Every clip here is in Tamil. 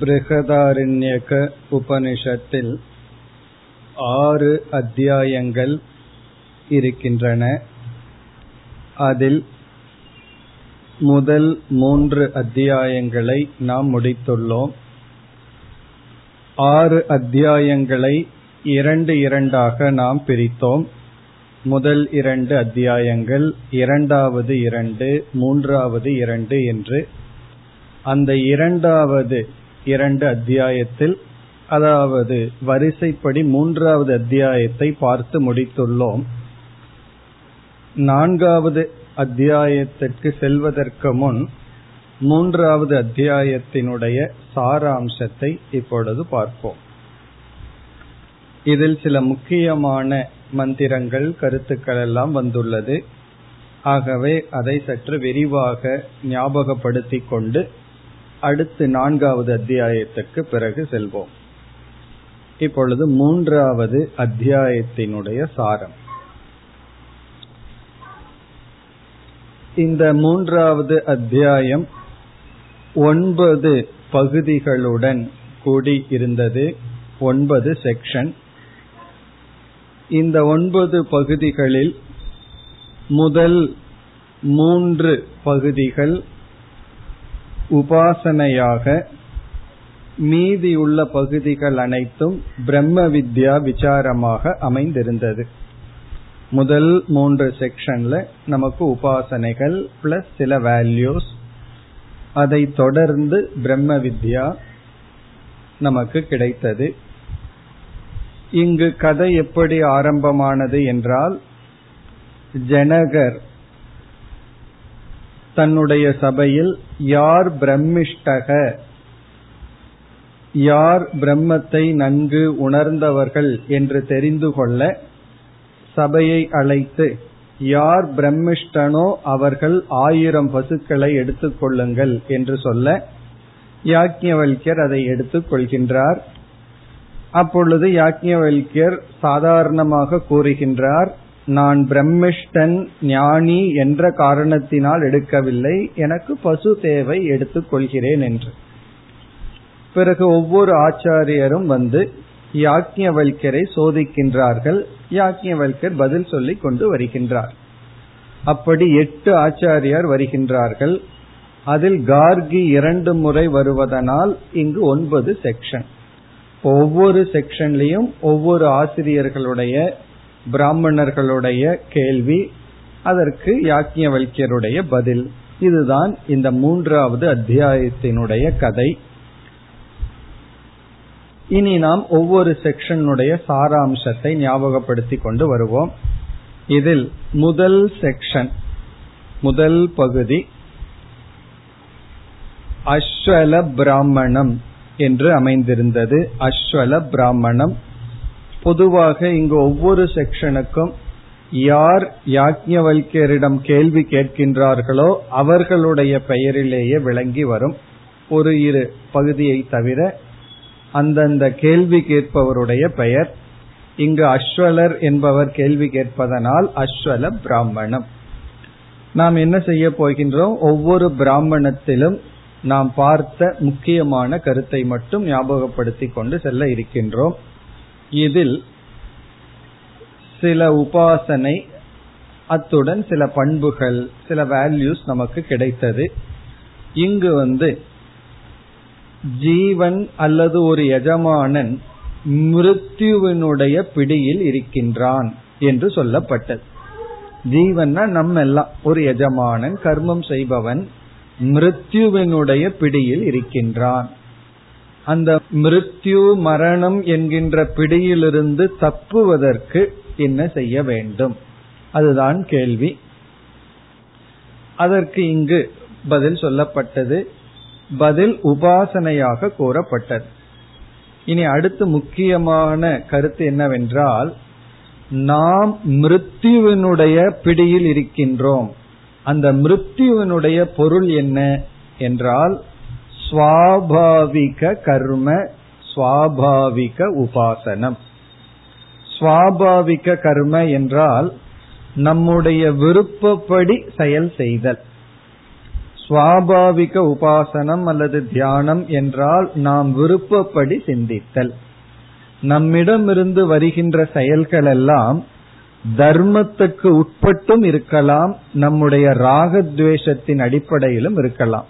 பிருகதாரண்யக உபனிஷத்தில் ஆறு அத்தியாயங்கள் இருக்கின்றன. அதில் முதல் மூன்று அத்தியாயங்களை நாம் முடித்துள்ளோம். ஆறு அத்தியாயங்களை இரண்டு இரண்டாக நாம் பிரித்தோம். முதல் இரண்டு அத்தியாயங்கள் இரண்டாவது இரண்டு மூன்றாவது இரண்டு என்று. அந்த இரண்டாவது இரண்டு அத்தியாயத்தில் அதாவது வரிசைப்படி மூன்றாவது அத்தியாயத்தை பார்த்து முடித்துள்ளோம். நான்காவது அத்தியாயத்திற்கு செல்வதற்கு முன் மூன்றாவது அத்தியாயத்தினுடைய சாராம்சத்தை இப்பொழுது பார்ப்போம். இதில் சில முக்கியமான மந்திரங்கள் கருத்துக்கள் எல்லாம் வந்துள்ளது. ஆகவே அதை சற்று விரிவாக ஞாபகப்படுத்திக் கொண்டு அடுத்து நான்காவது அத்தியாயத்திற்கு பிறகு செல்வோம். இப்பொழுது மூன்றாவது அத்தியாயத்தினுடைய சாரம். இந்த மூன்றாவது அத்தியாயம் ஒன்பது பகுதிகளுடன் கூடி இருந்தது. ஒன்பது செக்ஷன். இந்த ஒன்பது பகுதிகளில் முதல் மூன்று பகுதிகள் உபாசனையாக மீதியுள்ள பகுதிகள் அனைத்தும் பிரம்ம வித்யா விசாரமாக அமைந்திருந்தது. முதல் மூன்று செக்ஷன்ல நமக்கு உபாசனைகள் பிளஸ் சில வேல்யூஸ் அதை தொடர்ந்து பிரம்ம வித்யா நமக்கு கிடைத்தது. இங்கு கதை எப்படி ஆரம்பமானது என்றால் ஜனகர் தன்னுடைய சபையில் யார் பிரம்மிஷ்டக? யார் பிரம்மத்தை நன்கு உணர்ந்தவர்கள் என்று தெரிந்து கொள்ள சபையை அழைத்து யார் பிரம்மிஷ்டனோ அவர்கள் ஆயிரம் பசுக்களை எடுத்துக்கொள்ளுங்கள் என்று சொல்ல யாக்ஞவல்யர் அதை எடுத்துக் கொள்கின்றார். அப்பொழுது யாக்ஞவல்யர் சாதாரணமாக கூறுகின்றார் நான் பிரம்மிஷ்டன் ஞானி என்ற காரணத்தினால் எடுக்கவில்லை. எனக்கு பசு தேவை எடுத்துக் கொள்கிறேன் என்று. பிறகு ஒவ்வொரு ஆச்சாரியரும் வந்து யாக்ஞவல்யரை சோதிக்கின்றார்கள். யாக்ஞவல்யர் பதில் சொல்லிக் கொண்டு வருகின்றார். அப்படி எட்டு ஆச்சாரியார் வருகின்றார்கள். அதில் கார்கி இரண்டு முறை வருவதனால் இங்கு ஒன்பது செக்ஷன். ஒவ்வொரு செக்ஷன்லையும் ஒவ்வொரு ஆசிரியர்களுடைய பிராமணர்களுடைய கேள்வி அதற்கு யாக்ஞவல்யருடைய பதில். இதுதான் இந்த மூன்றாவது அத்தியாயத்தினுடைய கதை. இனி நாம் ஒவ்வொரு செக்ஷனுடைய சாராம்சத்தை ஞாபகப்படுத்தி கொண்டு வருவோம். இதில் முதல் செக்ஷன் முதல் பகுதி அஸ்வல பிராமணம் என்று அமைந்திருந்தது. அஸ்வல பிராமணம் பொதுவாக இங்கு ஒவ்வொரு செக்ஷனுக்கும் யார் யாக்ஞவல்யரிடம் கேள்வி கேட்கின்றார்களோ அவர்களுடைய பெயரிலேயே விளங்கி வரும். ஒரு இரு பகுதியை தவிர அந்தந்த கேள்வி கேட்பவருடைய பெயர். இங்கு அஸ்வலர் என்பவர் கேள்வி கேட்பதனால் அஸ்வல பிராமணம். நாம் என்ன செய்ய போகின்றோம்? ஒவ்வொரு பிராமணத்திலும் நாம் பார்த்த முக்கியமான கருத்தை மட்டும் ஞாபகப்படுத்திக் கொண்டு செல்ல இருக்கின்றோம். இதில் சில உபாசனை அத்துடன் சில பண்புகள் சில வேல்யூஸ் நமக்கு கிடைத்தது. இங்கு வந்து ஜீவன் அல்லது ஒரு எஜமானன் மிருத்யுவினுடைய பிடியில் இருக்கின்றான் என்று சொல்லப்பட்டது. ஜீவன்னா நம்ம எல்லாம் ஒரு எஜமானன் கர்மம் செய்பவன் மிருத்யுவினுடைய பிடியில் இருக்கின்றான். அந்த மிருத்யு மரணம் என்கின்ற பிடியிலிருந்து தப்புவதற்கு என்ன செய்ய வேண்டும்? அதுதான் கேள்வி. அதற்கு இங்கு பதில் சொல்லப்பட்டது. பதில் உபாசனையாக கூறப்பட்டது. இனி அடுத்து முக்கியமான கருத்து என்னவென்றால் நாம் மிருத்யுவினுடைய பிடியில் இருக்கின்றோம். அந்த மிருத்யுவினுடைய பொருள் என்ன? என்றால் சுவாபாவிக கர்ம சுவாபாவிக உபாசனம். சுவாபாவிக கர்ம என்றால் நம்முடைய விருப்பப்படி செயல் செய்தல். சுவாபாவிக உபாசனம் அல்லது தியானம் என்றால் நாம் விருப்பப்படி சிந்தித்தல். நம்மிடமிருந்து வருகின்ற செயல்கள் எல்லாம் தர்மத்துக்கு உட்பட்டும் இருக்கலாம் நம்முடைய ராகத்வேஷத்தின் அடிப்படையிலும் இருக்கலாம்.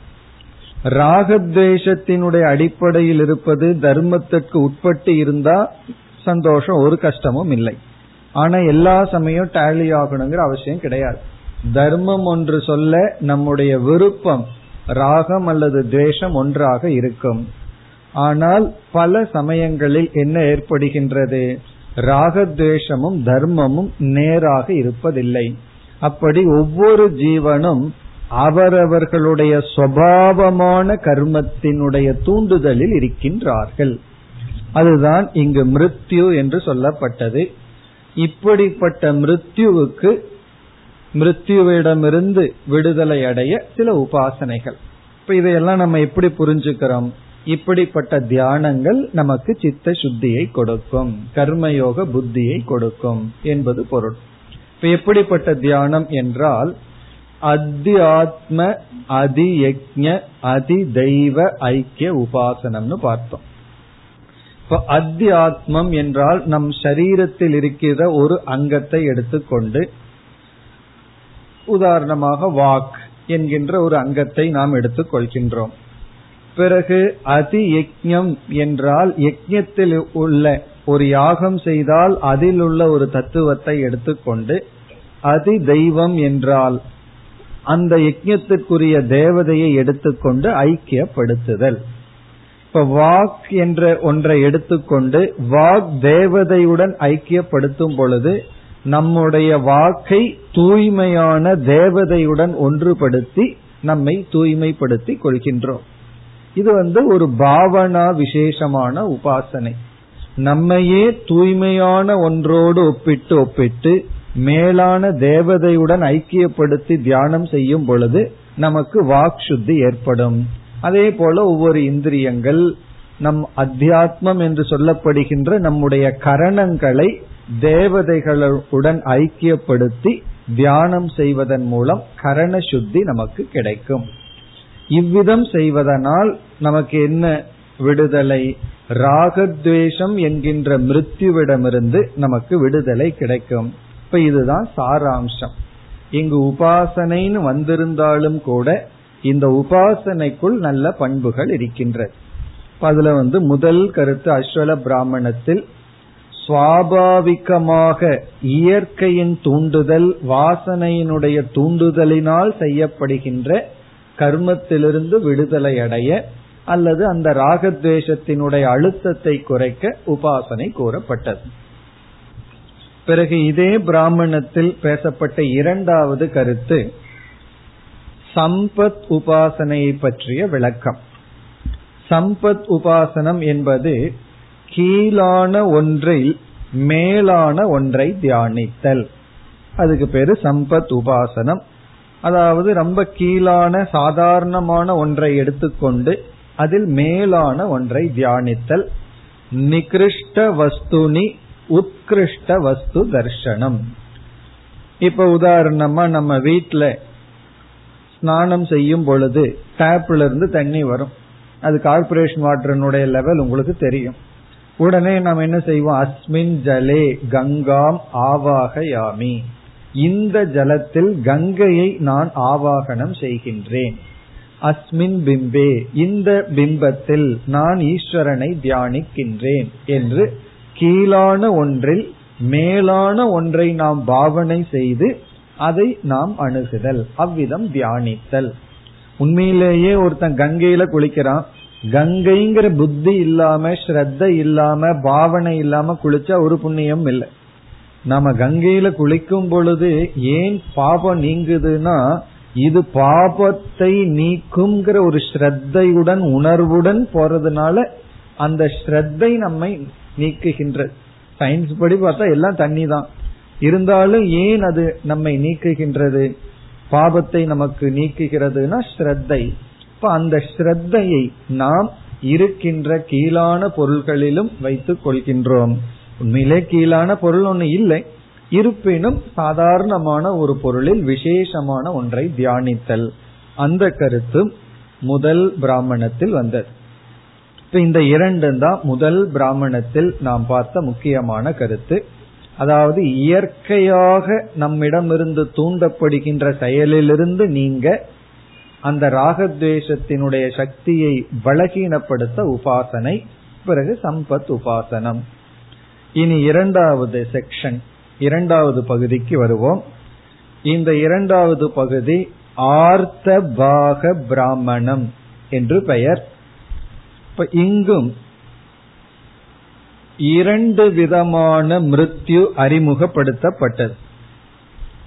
ராகத்வேஷத்தினுடைய அடிப்படையில் இருப்பது தர்மத்திற்கு உட்பட்டு இருந்தா சந்தோஷம் ஒரு கஷ்டமும் இல்லை. ஆனா எல்லா சமயம் டேலி ஆகணுங்கிற அவசியம் கிடையாது. தர்மம் ஒன்று சொல்ல நம்முடைய விருப்பம் ராகம் அல்லது துவேஷம் ஒன்றாக இருக்கும். ஆனால் பல சமயங்களில் என்ன ஏற்படுகின்றது? ராகத்வேஷமும் தர்மமும் நேராக இருப்பதில்லை. அப்படி ஒவ்வொரு ஜீவனும் அவரவர்களுடைய சுவாவமான கர்மத்தினுடைய தூண்டுதலில் இருக்கின்றார்கள். அதுதான் இங்கு மிருத்யு என்று சொல்லப்பட்டது. இப்படிப்பட்ட மிருத்யுவுக்கு மிருத்யுவிடமிருந்து விடுதலை அடைய சில உபாசனைகள். இப்ப இதையெல்லாம் நம்ம எப்படி புரிஞ்சுக்கிறோம்? இப்படிப்பட்ட தியானங்கள் நமக்கு சித்த சுத்தியை கொடுக்கும் கர்மயோக புத்தியை கொடுக்கும் என்பது பொருள். இப்ப எப்படிப்பட்ட தியானம் என்றால் அத்தியாத்ம அதியஜ அதி தெய்வ ஐக்கிய உபாசனம்னு பார்த்தோம். இப்ப அத்தியாத்மம் என்றால் நம் சரீரத்தில் இருக்கிற ஒரு அங்கத்தை எடுத்துக்கொண்டு உதாரணமாக வாக் என்கின்ற ஒரு அங்கத்தை நாம் எடுத்துக் கொள்கின்றோம் பிறகு அதி யஜ்யம் என்றால் யஜ்யத்தில் உள்ள ஒரு யாகம் செய்தால் அதில் உள்ள ஒரு தத்துவத்தை எடுத்துக்கொண்டு அதி தெய்வம் என்றால் அந்த யஜ்யத்திற்குரிய தேவதையை எடுத்துக்கொண்டு ஐக்கியப்படுத்துதல். இப்ப வாக் என்ற ஒன்றை எடுத்துக்கொண்டு வாக் தேவதையுடன் ஐக்கியப்படுத்தும் பொழுது நம்முடைய வாக்கை தூய்மையான தேவதையுடன் ஒன்றுபடுத்தி நம்மை தூய்மைப்படுத்தி கொள்கின்றோம். இது வந்து ஒரு பாவனா விசேஷமான உபாசனை. நம்மையே தூய்மையான ஒன்றோடு ஒப்பிட்டு ஒப்பிட்டு மேலான தேவதையுடன் ஐக்கியப்படுத்தி தியானம் செய்யும் பொழுது நமக்கு வாக் சுத்தி ஏற்படும். அதே போல ஒவ்வொரு இந்திரியங்கள் நம் அத்தியாத்மம் என்று சொல்லப்படுகின்ற நம்முடைய கரணங்களை தேவதைகளுடன் ஐக்கியப்படுத்தி தியானம் செய்வதன் மூலம் கரண சுத்தி நமக்கு கிடைக்கும். இவ்விதம் செய்வதனால் நமக்கு என்ன விடுதலை? ராகத்வேஷம் என்கின்ற மிருத்யுவிடமிருந்து நமக்கு விடுதலை கிடைக்கும். இப்ப இதுதான் சாராம்சம். இங்கு உபாசனைன்னு வந்திருந்தாலும் கூட இந்த உபாசனைக்குள் நல்ல பண்புகள் இருக்கின்றது. அதுல வந்து முதல் கருத்து அஸ்வல பிராமணத்தில் சுவாபாவிகமாக இயற்கையின் தூண்டுதல் வாசனையினுடைய தூண்டுதலினால் செய்யப்படுகின்ற கர்மத்திலிருந்து விடுதலை அடைய அல்லது அந்த ராகத்வேஷத்தினுடைய அழுத்தத்தை குறைக்க உபாசனை கூறப்பட்டது. பிறகு இதே பிராமணத்தில் பேசப்பட்ட இரண்டாவது கருத்து சம்பத் உபாசனையை பற்றிய விளக்கம். சம்பத் உபாசனம் என்பது கீழான ஒன்றில் மேலான ஒன்றை தியானித்தல். அதுக்கு பேரு சம்பத் உபாசனம். அதாவது ரொம்ப கீழான சாதாரணமான ஒன்றை எடுத்துக்கொண்டு அதில் மேலான ஒன்றை தியானித்தல். நிகிருஷ்ட வஸ்துனி உத்கிருஷ்ட வஸ்து தர்ஷனம். இப்ப உதாரணமா நம்ம வீட்டில் ஸ்நானம் செய்யும் பொழுது டேப்ல இருந்து தண்ணி வரும். அது கார்பரேஷன் வாட்டரினுடைய லெவல் உங்களுக்கு தெரியும். உடனே நாம் என்ன செய்வோம்? அஸ்மின் ஜலே கங்காம் ஆவாகயாமி. இந்த ஜலத்தில் கங்கையை நான் ஆவாகனம் செய்கின்றேன். அஸ்மின் பிம்பே இந்த பிம்பத்தில் நான் ஈஸ்வரனை தியானிக்கின்றேன் என்று கீழான ஒன்றில் மேலான ஒன்றை நாம் பாவனை செய்து அதை நாம் அணுகுதல். அவ்விதம் தியானித்தல். உண்மையிலேயே ஒருத்தன் கங்கையில குளிக்கிறான். கங்கைங்கிற புத்தி இல்லாம ஸ்ரத்த இல்லாம பாவனை இல்லாம குளிச்சா ஒரு புண்ணியம் இல்லை. நம்ம கங்கையில குளிக்கும் பொழுது ஏன் பாபம் நீங்குதுன்னா இது பாபத்தை நீக்குங்கிற ஒரு ஸ்ரத்தையுடன் உணர்வுடன் போறதுனால அந்த ஸ்ரத்தை நம்மை நீக்குகின்றது சயின்ஸ் படி பார்த்தா எல்லாம் தண்ணி தான் இருந்தாலும் ஏன் அது நம்மை நீக்குகின்றது? பாபத்தை நமக்கு நீக்குகிறதுனா ஸ்ரத்தை. இப்ப அந்த ஸ்ரத்தையை நாம் இருக்கின்ற கீழான பொருள்களிலும் வைத்துக் கொள்கின்றோம். உண்மையிலே கீழான பொருள் ஒண்ணு இல்லை. இருப்பினும் சாதாரணமான ஒரு பொருளில் விசேஷமான ஒன்றை தியானித்தல். அந்த கருத்து முதல் பிராமணத்தில் வந்தது. இந்த இரண்டு தான் முதல் பிராமணத்தில் நாம் பார்த்த முக்கியமான கருத்து. அதாவது இயற்கையாக நம்மிடமிருந்து தூண்டப்படுகின்ற செயலிலிருந்து நீங்க அந்த ராகத்வேஷத்தினுடைய சக்தியை பலகீனப்படுத்த உபாசனை பிறகு சம்பத் உபாசனம். இனி இரண்டாவது செக்ஷன் இரண்டாவது பகுதிக்கு வருவோம். இந்த இரண்டாவது பகுதி ஆர்த்த பாக பிராமணம் என்று பெயர். இப்ப இங்கும் இரண்டு விதமான மிருத்யு அறிமுகப்படுத்தப்பட்டது.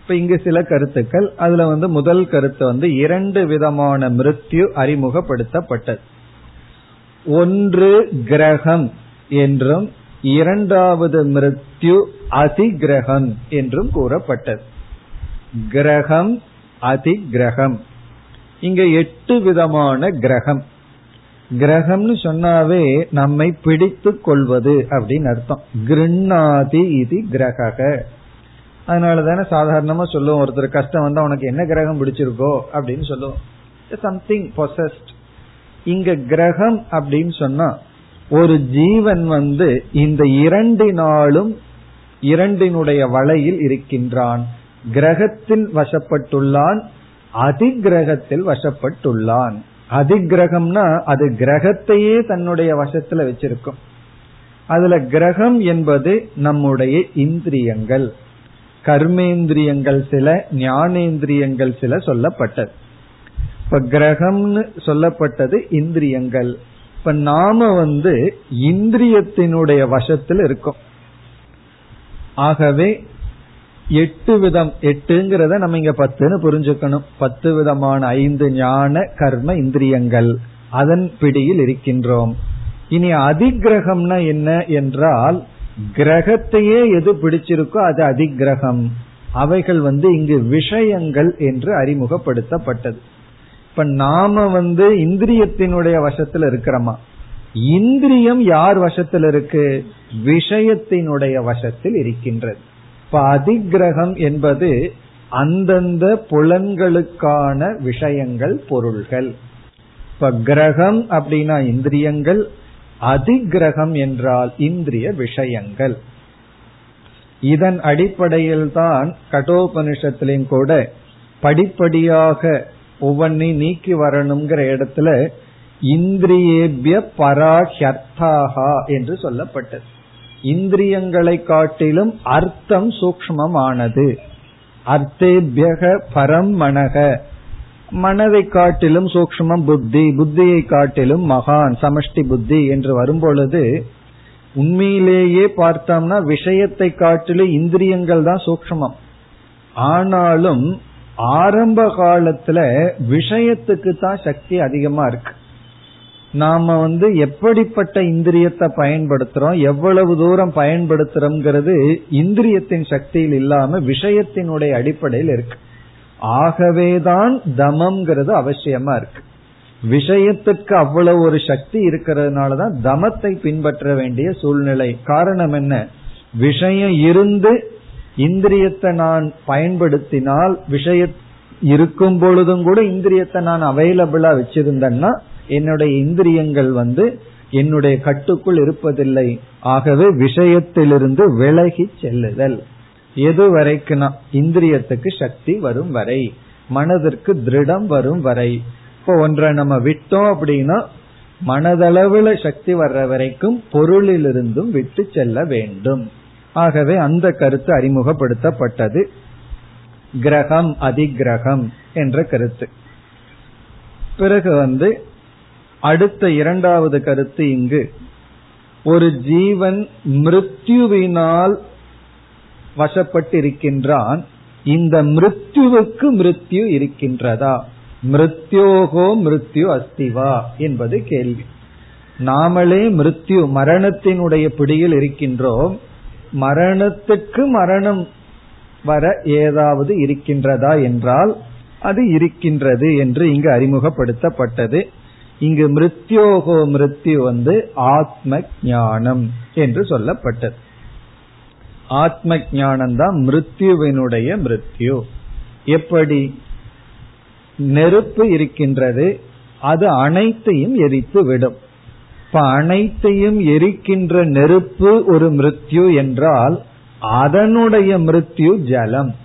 இப்ப இங்கு சில கருத்துக்கள். அதுல வந்து முதல் கருத்து வந்து இரண்டு விதமான மிருத்யு அறிமுகப்படுத்தப்பட்டது. ஒன்று கிரகம் என்றும் இரண்டாவது மிருத்யு அதிகிரகம் என்றும் கூறப்பட்டது. கிரகம் அதிகிரகம். இங்க எட்டு விதமான கிரகம். கிரகம்னு சொன்னாவே நம்மை பிடித்து கொள்வது அப்படின்னு அர்த்தம். கிருண்ணாதி இது கிரக அதனால தானே சாதாரணமா சொல்லுவோம் ஒருத்தர் கஷ்டம் வந்தா உனக்கு என்ன கிரகம் பிடிச்சிருக்கோ அப்படின்னு சொல்லுவோம். சம்திங் பொசஸ்ட் இங்க கிரகம் அப்படின்னு சொன்னா ஒரு ஜீவன் வந்து இந்த இரண்டினாலும் இரண்டினுடைய வலையில் இருக்கின்றான். கிரகத்தில் வசப்பட்டுள்ளான் அதிகிரகத்தில் வசப்பட்டுள்ளான். அதிகிரகம்னா அது கிரகத்தையே தன்னுடைய வசத்துல வச்சிருக்கும். அதுல கிரகம் என்பது நம்முடைய இந்திரியங்கள். கர்மேந்திரியங்கள் சில ஞானேந்திரியங்கள் சில சொல்லப்பட்டது. இப்ப கிரகம்னு சொல்லப்பட்டது இந்திரியங்கள். இப்ப நாம வந்து இந்திரியத்தினுடைய வசத்தில் இருக்கோம். ஆகவே எட்டு விதம் எட்டுங்கிறத நம்ம இங்க பத்துன்னு புரிஞ்சுக்கணும். பத்து விதமான ஐந்து ஞான கர்ம இந்திரியங்கள். அதன் பிடியில் இருக்கின்றோம். இனி அதிகிரகம்னா என்ன என்றால் கிரகத்தையே எது பிடிச்சிருக்கோ அது அதிகிரகம். அவைகள் வந்து இங்கு விஷயங்கள் என்று அறிமுகப்படுத்தப்பட்டது. இப்ப நாம வந்து இந்திரியத்தினுடைய வசத்துல இருக்கிறோமா? இந்திரியம் யார் வசத்தில் இருக்கு? விஷயத்தினுடைய வசத்தில் இருக்கின்றது. இப்ப அதிகிரகம் என்பது அந்தந்த புலன்களுக்கான விஷயங்கள் பொருள்கள். இப்ப கிரகம் அப்படின்னா இந்திரியங்கள் அதிகிரகம் என்றால் இந்திரிய விஷயங்கள். இதன் அடிப்படையில் தான் கடோபனிஷத்திலையும் கூட படிப்படியாக ஒவ்வொன்றையும் நீக்கி வரணுங்கிற இடத்துல இந்திரியேபிய பராஹ்யர்த்தாகா என்று சொல்லப்பட்டது. இந்திரியங்களை காட்டிலும் அர்த்தம் சூக்மமானது அர்த்தேபியக பரம் மனக. மனதை காட்டிலும் சூக்மம் புத்தி புத்தியை காட்டிலும் மகான் சமஷ்டி புத்தி என்று வரும்பொழுது உண்மையிலேயே பார்த்தோம்னா விஷயத்தை காட்டிலும் இந்திரியங்கள் தான் சூக்மம் ஆனாலும் ஆரம்ப காலத்துல விஷயத்துக்கு தான் சக்தி அதிகமா இருக்கு. நாம வந்து எப்படிப்பட்ட இந்திரியத்தை பயன்படுத்துறோம் எவ்வளவு தூரம் பயன்படுத்துறோம்ங்கிறது இந்திரியத்தின் சக்தியில் இல்லாம விஷயத்தினுடைய அடிப்படையில் இருக்கு. ஆகவேதான் தமம்ங்கிறது அவசியமா இருக்கு. விஷயத்துக்கு அவ்வளவு ஒரு சக்தி இருக்கிறதுனாலதான் தமத்தை பின்பற்ற வேண்டிய சூழ்நிலை. காரணம் என்ன? விஷயம் இருந்து இந்திரியத்தை நான் பயன்படுத்தினால் விஷய இருக்கும் பொழுதும் கூட இந்திரியத்தை நான் அவைலபிளா வச்சிருந்தேன்னா என்னுடைய இந்திரியங்கள் வந்து என்னுடைய கட்டுக்குள் இருப்பதில்லை. ஆகவே விஷயத்திலிருந்து விலகி செல்லுதல். எது வரைக்குனா இந்திரியத்துக்கு சக்தி வரும் வரை. மனதிற்கு திருடம் வரும் வரை. இப்போ ஒன்றை நம்ம விட்டோம் அப்படின்னா மனதளவுல சக்தி வர்ற வரைக்கும் பொருளிலிருந்தும் விட்டு செல்ல வேண்டும். ஆகவே அந்த கருத்து அறிமுகப்படுத்தப்பட்டது. கிரகம் அதிகிரகம் என்ற கருத்து. பிறகு வந்து அடுத்த இரண்டாவது கருத்து இங்கு. ஒரு ஜீவன் மிருத்யுவினால் வசப்பட்டிருக்கின்றான். இந்த மிருத்யுவுக்கு மிருத்யு இருக்கின்றதா? மிருத்யோகோ மிருத்யு அஸ்திவா என்பது கேள்வி. நாமளே மிருத்யு மரணத்தினுடைய பிடியில் இருக்கின்றோம். மரணத்துக்கு மரணம் வர ஏதாவது இருக்கின்றதா என்றால் அது இருக்கின்றது என்று இங்கு அறிமுகப்படுத்தப்பட்டது. இங்கு மிருத்யோகோ மிருத்யு வந்து ஆத்ம ஞானம் என்று சொல்லப்பட்டது. ஆத்ம ஞானம் தான் மிருத்யுவினுடைய மிருத்யு. எப்படி? நெருப்பு இருக்கின்றது அது அனைத்தையும் எரித்து விடும். இப்ப அனைத்தையும் எரிக்கின்ற நெருப்பு ஒரு மிருத்யு என்றால் அதனுடைய மிருத்யு ஜலம்.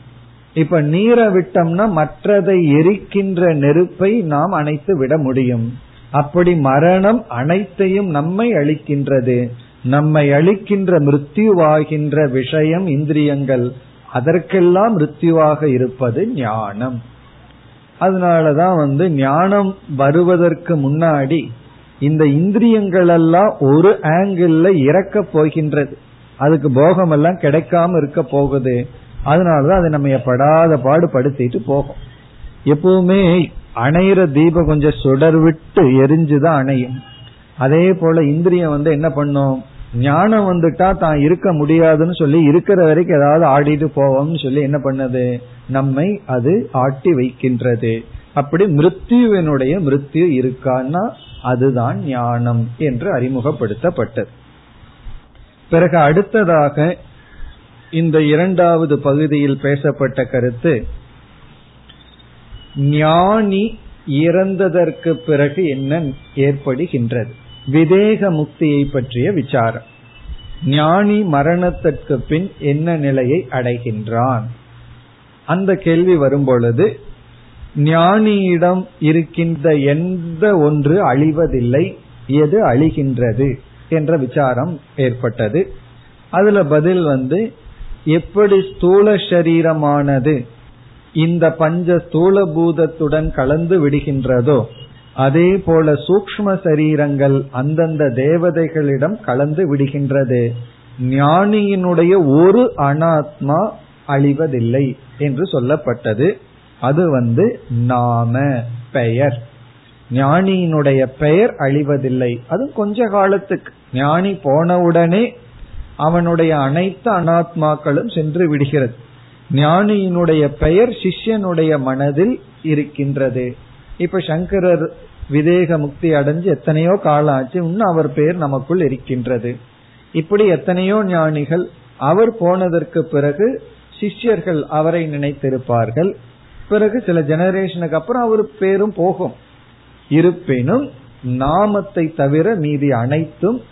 இப்ப நீரை விட்டோம்னா மற்றதை எரிக்கின்ற நெருப்பை நாம் அணைத்து விட முடியும். அப்படி மரணம் அனைத்தையும் நம்மை அளிக்கின்றது நம்மை அளிக்கின்ற மிருத்யுவாகின்ற விஷயம் இந்திரியங்கள். அதற்கெல்லாம் மிருத்யுவாக இருப்பது ஞானம். அதனாலதான் வந்து ஞானம் வருவதற்கு முன்னாடி இந்த இந்திரியங்கள் எல்லாம் ஒரு ஆங்கிள் இறக்க போகின்றது. அதுக்கு போகம் எல்லாம் கிடைக்காம இருக்க போகுது. அதனாலதான் அதை நம்ம படாத பாடு படுத்திட்டு போகும். எப்பவுமே அணையிற தீபம் கொஞ்சம் சுடர் விட்டு எரிஞ்சுதான் அணையும். அதே போல இந்திரியம் வந்து என்ன பண்ணும்? ஞானம் வந்துட்டா தான் இருக்க முடியாதுன்னு சொல்லி இருக்கிற வரைக்கும் ஏதாவது ஆடிட்டு போவோம்னு சொல்லி என்ன பண்ணது? நம்மை அது ஆட்டி வைக்கின்றது. அப்படி மிருத்யுவினுடைய மிருத்யு இருக்கான்னா அதுதான் ஞானம் என்று அறிமுகப்படுத்தப்பட்டது. பிறகு அடுத்ததாக இந்த இரண்டாவது பகுதியில் பேசப்பட்ட கருத்து ஞானி இறந்ததற்கு பிறகு என்ன ஏற்படுகின்றது? விதேக முக்தியை பற்றிய விசாரம். ஞானி மரணத்திற்கு பின் என்ன நிலையை அடைகின்றான்? அந்த கேள்வி வரும்பொழுது ஞானியிடம் இருக்கின்ற எந்த ஒன்று அழிவதில்லை எது அழிகின்றது என்ற விசாரம் ஏற்பட்டது. அதுல பதில் வந்து எப்படி ஸ்தூல சரீரமானது இந்த பஞ்ச ஸ்தூல பூதத்துடன் கலந்து விடுகின்றதோ அதே போல சூக்ம சரீரங்கள் அந்தந்த தேவதைகளிடம் கலந்து விடுகின்றது. ஞானியினுடைய ஒரு அனாத்மா அழிவதில்லை என்று சொல்லப்பட்டது. அது வந்து நாம பெயர். ஞானியினுடைய பெயர் அழிவதில்லை. அது கொஞ்ச காலத்துக்கு. ஞானி போனவுடனே அவனுடைய அனைத்து அனாத்மாக்களும் சென்று விடுகிறது. ஞானியினுடைய பெயர் சிஷ்யனுடைய மனதில் இருக்கின்றது. இப்ப சங்கரர் விதேக முக்தி அடைஞ்சு எத்தனையோ காலம் ஆச்சு இன்னும் அவர் பெயர் நமக்குள் இருக்கின்றது. இப்படி எத்தனையோ ஞானிகள் அவர் போனதற்கு பிறகு சிஷ்யர்கள் அவரை நினைத்திருப்பார்கள். பிறகு சில ஜெனரேஷனுக்கு அப்புறம் அவர் பேரும் போகும். இருப்பினும் நாமத்தை தவிர மீதி அனைத்தும்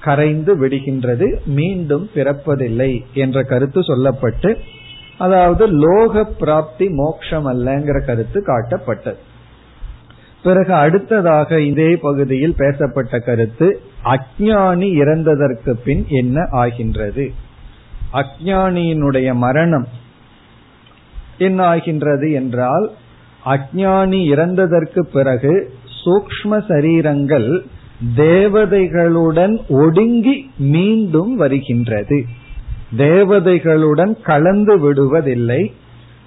கரைந்து விடுகின்றது மீண்டும் பிறப்பதில்லை என்ற கருத்து சொல்லப்பட்டு அதாவது லோக பிராப்தி மோக்ஷம் அல்லங்கிற கருத்து காட்டப்பட்டது. பிறகு அடுத்ததாக இதே பகுதியில் பேசப்பட்ட கருத்து அஜானி இறந்ததற்கு பின் என்ன ஆகின்றது? அஜானியினுடைய மரணம் என்ன ஆகின்றது என்றால் அஜானி இறந்ததற்கு பிறகு சூக்ம சரீரங்கள் தேவதைகளுடன் ஒடுங்கி மீண்டும் வருகின்றது. தேவதைகளுடன் கலந்து விடுவதில்லை.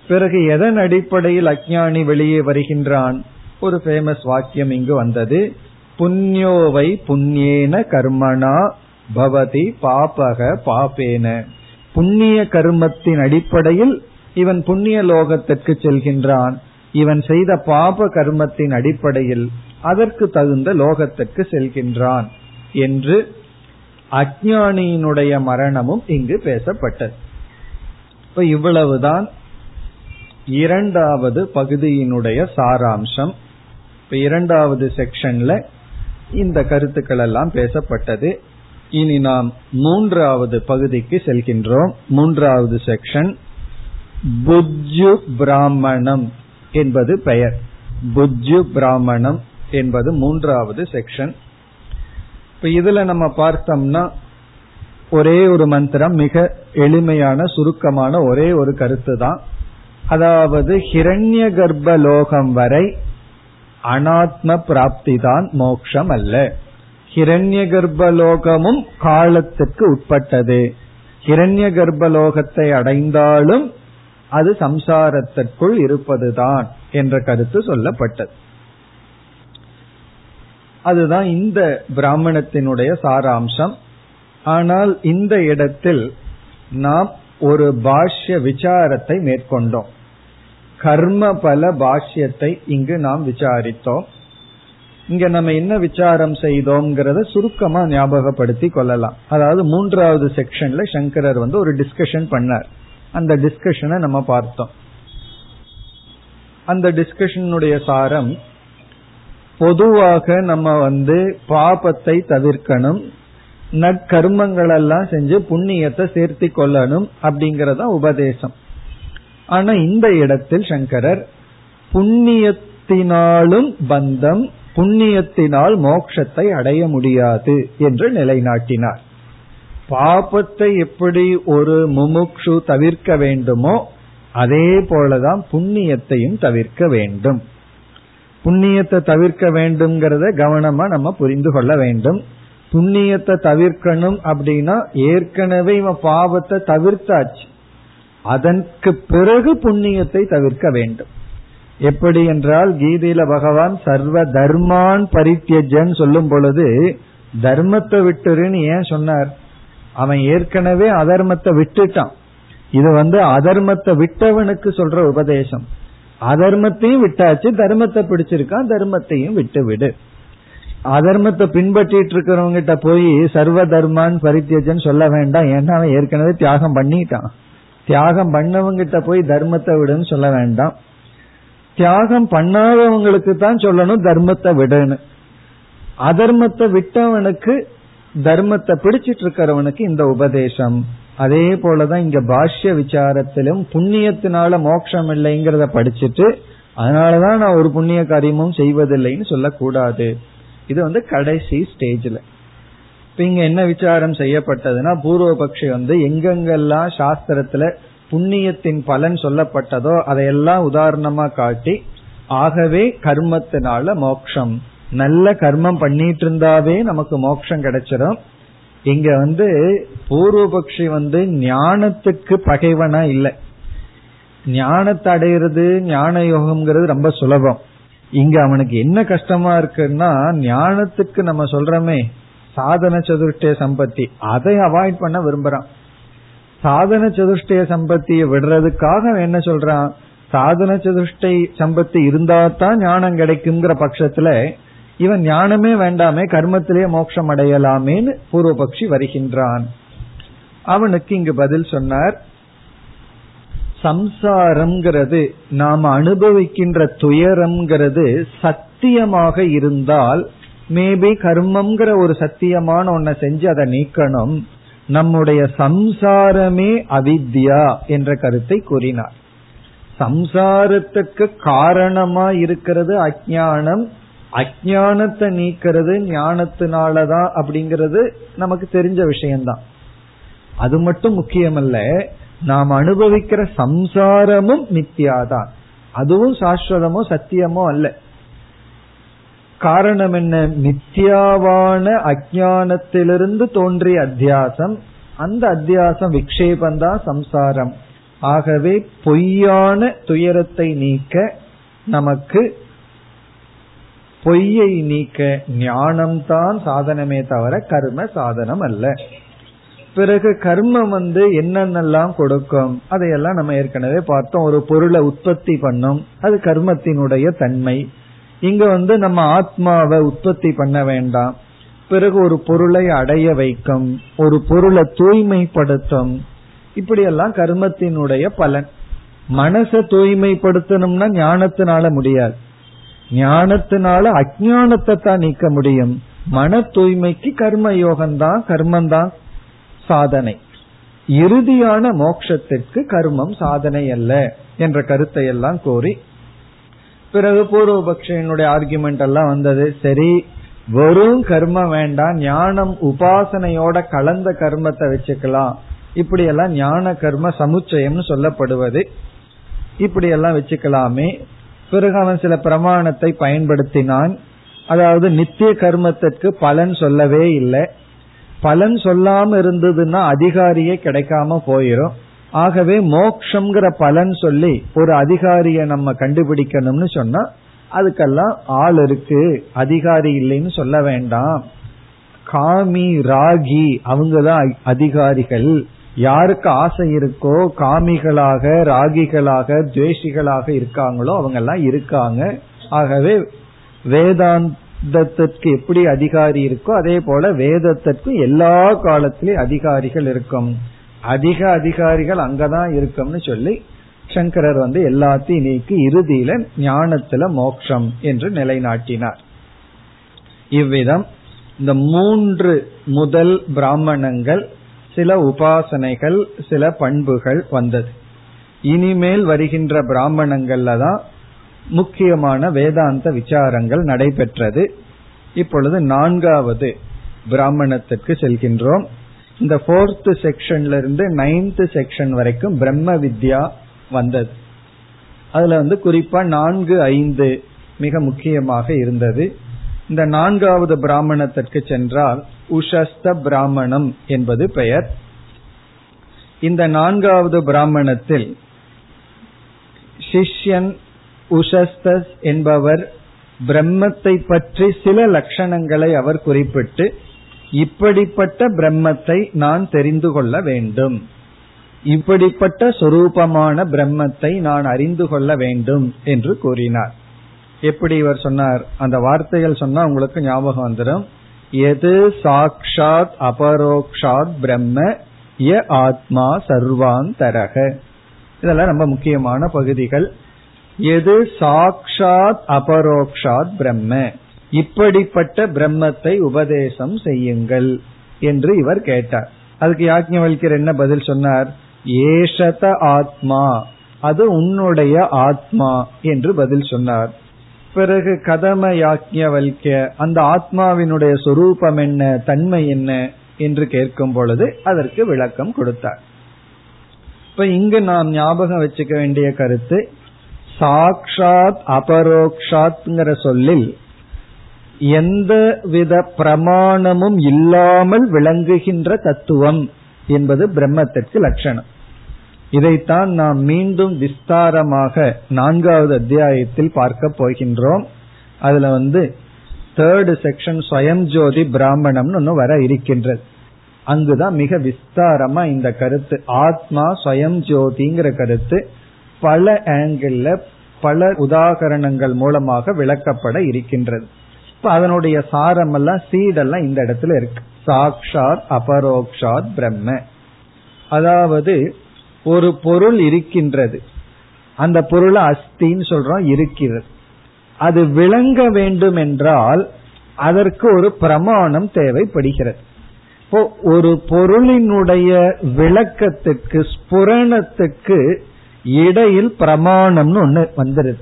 பிறகு எதன் அடிப்படையில் அஜானி வெளியே வருகின்றான்? ஒரு ஃபேமஸ் வாக்கியம் இங்கு வந்தது. புண்ணியோவை புண்ணியேன கர்மனா பவதி பாபக பாபேன. புண்ணிய கர்மத்தின் அடிப்படையில் இவன் புண்ணிய லோகத்திற்கு செல்கின்றான். இவன் செய்த பாப கர்மத்தின் அடிப்படையில் அதற்கு தகுந்த லோகத்திற்கு செல்கின்றான் என்று அஜானியினுடைய மரணமும் இங்கு பேசப்பட்டது. இப்ப இவ்வளவுதான் இரண்டாவது பகுதியினுடைய சாராம்சம். இப்ப இரண்டாவது செக்ஷன்ல இந்த கருத்துக்கள் எல்லாம் பேசப்பட்டது. இனி நாம் மூன்றாவது பகுதிக்கு செல்கின்றோம். மூன்றாவது செக்ஷன் புஜ்ஜு பிராமணம் என்பது பெயர். புஜ்ஜு பிராமணம் என்பது மூன்றாவது செக்ஷன். இப்ப இதுல நம்ம பார்த்தோம்னா ஒரே ஒரு மந்திரம் மிக எளிமையான சுருக்கமான ஒரே ஒரு கருத்து தான் அதாவது ஹிரண்ய கர்ப்ப லோகம் வரை அனாத்ம பிராப்தி தான் மோக்ஷம் அல்ல. ஹிரண்ய கர்ப்ப லோகமும் காலத்திற்கு உட்பட்டது. ஹிரண்ய கர்ப்பலோகத்தை அடைந்தாலும் அது சம்சாரத்திற்குள் இருப்பதுதான் என்ற கருத்து சொல்லப்பட்டது. அதுதான் இந்த பிராமணத்தினுடைய சாராம்சம். ஆனால் இந்த இடத்தில் நாம் ஒரு பாஷ்ய விசாரத்தை மேற்கொண்டோம். கர்ம பல பாஷ்யத்தை இங்கு நாம் விசாரித்தோம். இங்க நம்ம என்ன விசாரம் செய்தோம்ங்கிறத சுருக்கமா ஞாபகப்படுத்தி கொள்ளலாம். அதாவது மூன்றாவது செக்ஷன்ல சங்கரர் வந்து ஒரு டிஸ்கஷன் பண்ணார். அந்த டிஸ்கஷனை நம்ம பார்த்தோம். அந்த டிஸ்கஷனுடைய சாரம் பொதுவாக நம்ம வந்து பாபத்தை தவிர்க்கணும். நற்கர்மங்கள் எல்லாம் செஞ்சு புண்ணியத்தை சேர்த்தி கொள்ளணும் அப்படிங்கறத உபதேசம். ஆனா இந்த இடத்தில் சங்கரர் புண்ணியத்தினாலும் பந்தம் புண்ணியத்தினால் மோட்சத்தை அடைய முடியாது என்று நிலைநாட்டினார். பாபத்தை எப்படி ஒரு முமுக்ஷு தவிர்க்க வேண்டுமோ அதே போலதான் புண்ணியத்தையும் தவிர்க்க வேண்டும். புண்ணியத்தை தவிர்க்க வேண்டும்ங்கிறத கவனமா நம்ம புரிந்து கொள்ள வேண்டும். புண்ணியத்தை தவிர்க்கணும் அப்படின்னா ஏற்கனவே இவன் பாவத்தை தவிர்த்தாச்சு. அதற்கு பிறகு புண்ணியத்தை தவிர்க்க வேண்டும். எப்படி என்றால் கீதையில பகவான் சர்வ தர்மான் பரித்தியஜன் சொல்லும் பொழுது தர்மத்தை விட்டுருன்னு ஏன் சொன்னார்? அவன் ஏற்கனவே அதர்மத்தை விட்டுட்டான். இது வந்து அதர்மத்தை விட்டவனுக்கு சொல்ற உபதேசம். அதர்மத்தையும் விட்டாச்சு தர்மத்தை பிடிச்சிருக்கான் தர்மத்தையும் விட்டு விடு அதர்மத்தை பின்பற்றிட்டு இருக்கிறவங்க கிட்ட போய் சர்வ தர்மான் பரித்தியஜன் சொல்ல வேண்டாம் ஏன்னா அவன் ஏற்கனவே தியாகம் பண்ணிட்டான். தியாகம் பண்ணவங்கிட்ட போய் தர்மத்தை விடுன்னு சொல்ல வேண்டாம். தியாகம் பண்ணாதவங்களுக்கு தான் சொல்லணும் தர்மத்தை விடுன்னு. அதர்மத்தை விட்டவனுக்கு தர்மத்தை பிடிச்சிட்டு இருக்கிறவனுக்கு இந்த உபதேசம். அதே போலதான் இங்க பாஷ்ய விசாரத்திலும் புண்ணியத்தினால மோட்சம் இல்லைங்கிறத படிச்சுட்டு அதனாலதான் நான் ஒரு புண்ணிய காரியமும் செய்வதில்லைன்னு சொல்லக்கூடாது. இது வந்து கடைசி ஸ்டேஜ்ல. இப்ப இங்க என்ன விசாரம் செய்யப்பட்டதுன்னா பூர்வபக்ஷி வந்து எங்கெங்கெல்லாம் சாஸ்திரத்துல புண்ணியத்தின் பலன் சொல்லப்பட்டதோ அதையெல்லாம் உதாரணமா காட்டி ஆகவே கர்மத்தினால மோக்ஷம் நல்ல கர்மம் பண்ணிட்டு இருந்தாவே நமக்கு மோட்சம் கிடைச்சிடும் இங்க வந்து பூர்வபக்ஷி வந்து ஞானத்துக்கு பகைவனா இல்லை. ஞானத்தை அடையிறது ஞான யோகம்ங்கிறது ரொம்ப சுலபம். இங்க அவனுக்கு என்ன கஷ்டமா இருக்குன்னா ஞானத்துக்கு நம்ம சொல்றோமே சாதன சதுர்டய சம்பத்தி. அதை அவாய்ட் பண்ண விரும்புறான். சாதன சதுஷ்டய சம்பத்தியை விடுறதுக்காக என்ன சொல்றான்? சாதன சதுஷ்டை சம்பத்தி இருந்தா தான் ஞானம் கிடைக்குங்கிற பட்சத்துல இவன் ஞானமே வேண்டாமே கர்மத்திலே மோட்சம் அடையலாமேன்னு பூர்வபக்ஷி வருகின்றான். அவனுக்கு இங்கு பதில் சொன்னார் சம்சாரம்ங்கிறது நாம் அனுபவிக்கின்ற துயரம்ங்கிறது சத்தியமாக இருந்தால் மேபி கர்மம்ங்கிற ஒரு சத்தியமான ஒன்ன செஞ்சு அதை நீக்கணும். நம்முடைய சம்சாரமே அவித்யா என்ற கருத்தை கூறினார். சம்சாரத்துக்கு காரணமா இருக்கிறது அஜானம் அஜானத்தை நீக்கிறது ஞானத்தினாலதான் அப்படிங்கிறது நமக்கு தெரிஞ்ச விஷயம்தான். அது மட்டும் முக்கியமல்ல நாம் அனுபவிக்கிற சம்சாரமும் மித்தியாதான் அதுவும் சாஸ்வதமோ சத்தியமோ அல்ல. காரணம் என்ன? மித்தியாவான அஜானத்திலிருந்து தோன்றிய அத்தியாசம் அந்த அத்தியாசம் விக்ஷேபந்தான் சம்சாரம். ஆகவே பொய்யான துயரத்தை நீக்க நமக்கு பொய்யை நீக்க ஞானம்தான் சாதனமே தவிர கர்ம சாதனம் அல்ல. பிறகு கர்மம் வந்து என்னென்னலாம் கொடுக்கும்? அதையெல்லாம் நம்ம ஏற்கனவே பார்த்தோம். ஒரு பொருளை உற்பத்தி பண்ணும். அது கர்மத்தினுடைய தன்மை. இங்க வந்து நம்ம ஆத்மாவை உற்பத்தி பண்ண வேண்டாம். பிறகு ஒரு பொருளை அடைய வைக்கும். ஒரு பொருளை தூய்மைப்படுத்தும். இப்படியெல்லாம் கர்மத்தினுடைய பலன். மனசை தூய்மைப்படுத்தணும்னா ஞானத்தினால முடியாது. ஞானத்தினால அஜானத்தை தான் நீக்க முடியும். மன தூய்மைக்கு கர்ம யோகம்தான் கர்மந்தான் சாதனை. இறுதியான மோட்சத்திற்கு கர்மம் சாதனை அல்ல என்ற கருத்தை எல்லாம் கோரி பிறகு பூர்வபக்ஷனுடைய ஆர்குமெண்ட் எல்லாம் வந்தது. சரி வெறும் கர்மம் வேண்டாம் ஞானம் உபாசனையோட கலந்த கர்மத்தை வச்சுக்கலாம். இப்படி எல்லாம் ஞான கர்ம சமுச்சயம்னு சொல்லப்படுவது. இப்படி எல்லாம் வச்சுக்கலாமே. பிறகு அவன் சில பிரமாணத்தை பயன்படுத்தினான். அதாவது நித்திய கர்மத்திற்கு பலன் சொல்லவே இல்லை. பலன் சொல்லாம இருந்ததுன்னா அதிகாரியே கிடைக்காம போயிரும். ஆகவே மோக்ஷங்கிற பலன் சொல்லி ஒரு அதிகாரிய நம்ம கண்டுபிடிக்கணும்னு சொன்னா அதுக்கெல்லாம் ஆள் இருக்கு. அதிகாரி இல்லைன்னு சொல்ல வேண்டாம். காமி ராகி அவங்கதான் அதிகாரிகள். யாருக்கு ஆசை இருக்கோ காமிகளாக ராகிகளாக துவேஷிகளாக இருக்காங்களோ அவங்க எல்லாம் இருக்காங்க. ஆகவே வேதாந்தத்திற்கு எப்படி அதிகாரி இருக்கோ அதே போல வேதத்திற்கு எல்லா காலத்திலும் அதிகாரிகள் இருக்கும். அதிக அதிகாரிகள் அங்கதான் இருக்கும்னு சொல்லி சங்கரர் வந்து எல்லாத்தையும் நீக்கி இறுதியில ஞானத்துல மோக்ஷம் என்று நிலைநாட்டினார். இவ்விதம் இந்த மூன்று முதல் பிராமணங்கள் சில உபாசனைகள் சில பண்புகள் வந்தது. இனிமேல் வருகின்ற பிராமணங்கள்ல தான் முக்கியமான வேதாந்த விசாரங்கள் நடைபெற்றது. இப்பொழுது நான்காவது பிராமணத்திற்கு செல்கின்றோம். இந்த போர்த் செக்ஷன்ல இருந்து நைன்த் செக்ஷன் வரைக்கும் பிரம்ம வித்யா வந்தது. அதுல வந்து குறிப்பா நான்கு ஐந்து மிக முக்கியமாக இருந்தது. இந்த நான்காவது பிராமணத்திற்கு சென்றால் உஷஸ்த பிராமணம் என்பது பெயர். இந்த நான்காவது பிராமணத்தில் சிஷ்யன் உஷஸ்தஸ் என்பவர் பிரம்மத்தை பற்றி சில லட்சணங்களை அவர் குறிப்பிட்டு இப்படிப்பட்ட பிரம்மத்தை நான் தெரிந்து கொள்ள வேண்டும். இப்படிப்பட்ட சொரூபமான பிரம்மத்தை நான் அறிந்து கொள்ள வேண்டும் என்று கூறினார். எப்படி இவர் சொன்னார்? அந்த வார்த்தைகள் சொன்னா உங்களுக்கு ஞாபகம் வந்துடும் எது சாக்ஷாத் அபரோக்ஷாத் பிரம்ம ய ஆத்மா சர்வாந்தரக. இதெல்லாம் ரொம்ப முக்கியமான பகுதிகள். எது சாக்ஷாத் அபரோக்ஷாத் பிரம்ம? இப்படிப்பட்ட பிரம்மத்தை உபதேசம் செய்யுங்கள் என்று இவர் கேட்டார். அதுக்கு யாக்ஞவல்யர் என்ன பதில் சொன்னார்? ஏஷத ஆத்மா. அது உன்னுடைய ஆத்மா என்று பதில் சொன்னார். பிறகு கதம அந்த ஆத்மாவினுடைய சொரூபம் என்ன தன்மை என்ன என்று கேட்கும் பொழுது அதற்கு விளக்கம் கொடுத்தார். இப்ப இங்கு நாம் ஞாபகம் வச்சுக்க வேண்டிய கருத்து சாக்ஷாத் அபரோக்ஷாத்ங்கிற சொல்லில் எந்த வித பிரமாணமும் இல்லாமல் விளங்குகின்ற தத்துவம் என்பது பிரம்மத்திற்கு லட்சணம். இதைத்தான் நாம் மீண்டும் விஸ்தாரமாக நான்காவது அத்தியாயத்தில் பார்க்க போகின்றோம். அதுல வந்து தேர்டு செக்ஷன் ஸ்வயம் ஜோதி பிராமணம்னு ஒன்று வர இருக்கின்றது. அங்குதான் மிக விஸ்தாரமா இந்த கருத்து. ஆத்மா ஸ்வயம் ஜோதிங்கிற கருத்து பல ஆங்கிள் பல உதாகரணங்கள் மூலமாக விளக்கப்பட இருக்கின்றது. இப்ப அதனுடைய சாரம் எல்லாம் சீடெல்லாம் இந்த இடத்துல இருக்கு. சாக்ஷாத் அபரோக்ஷாத் பிரம்ம. அதாவது ஒரு பொருள் இருக்கின்றது. அந்த பொருளை அஸ்தின்னு சொல்றோம் இருக்கிறது. அது விளங்க வேண்டும் என்றால் அதற்கு ஒரு பிரமாணம் தேவைப்படுகிறது. இப்போ ஒரு பொருளினுடைய விளக்கத்துக்கு ஸ்புரணத்துக்கு இடையில் பிரமாணம்னு ஒண்ணு வந்துருது.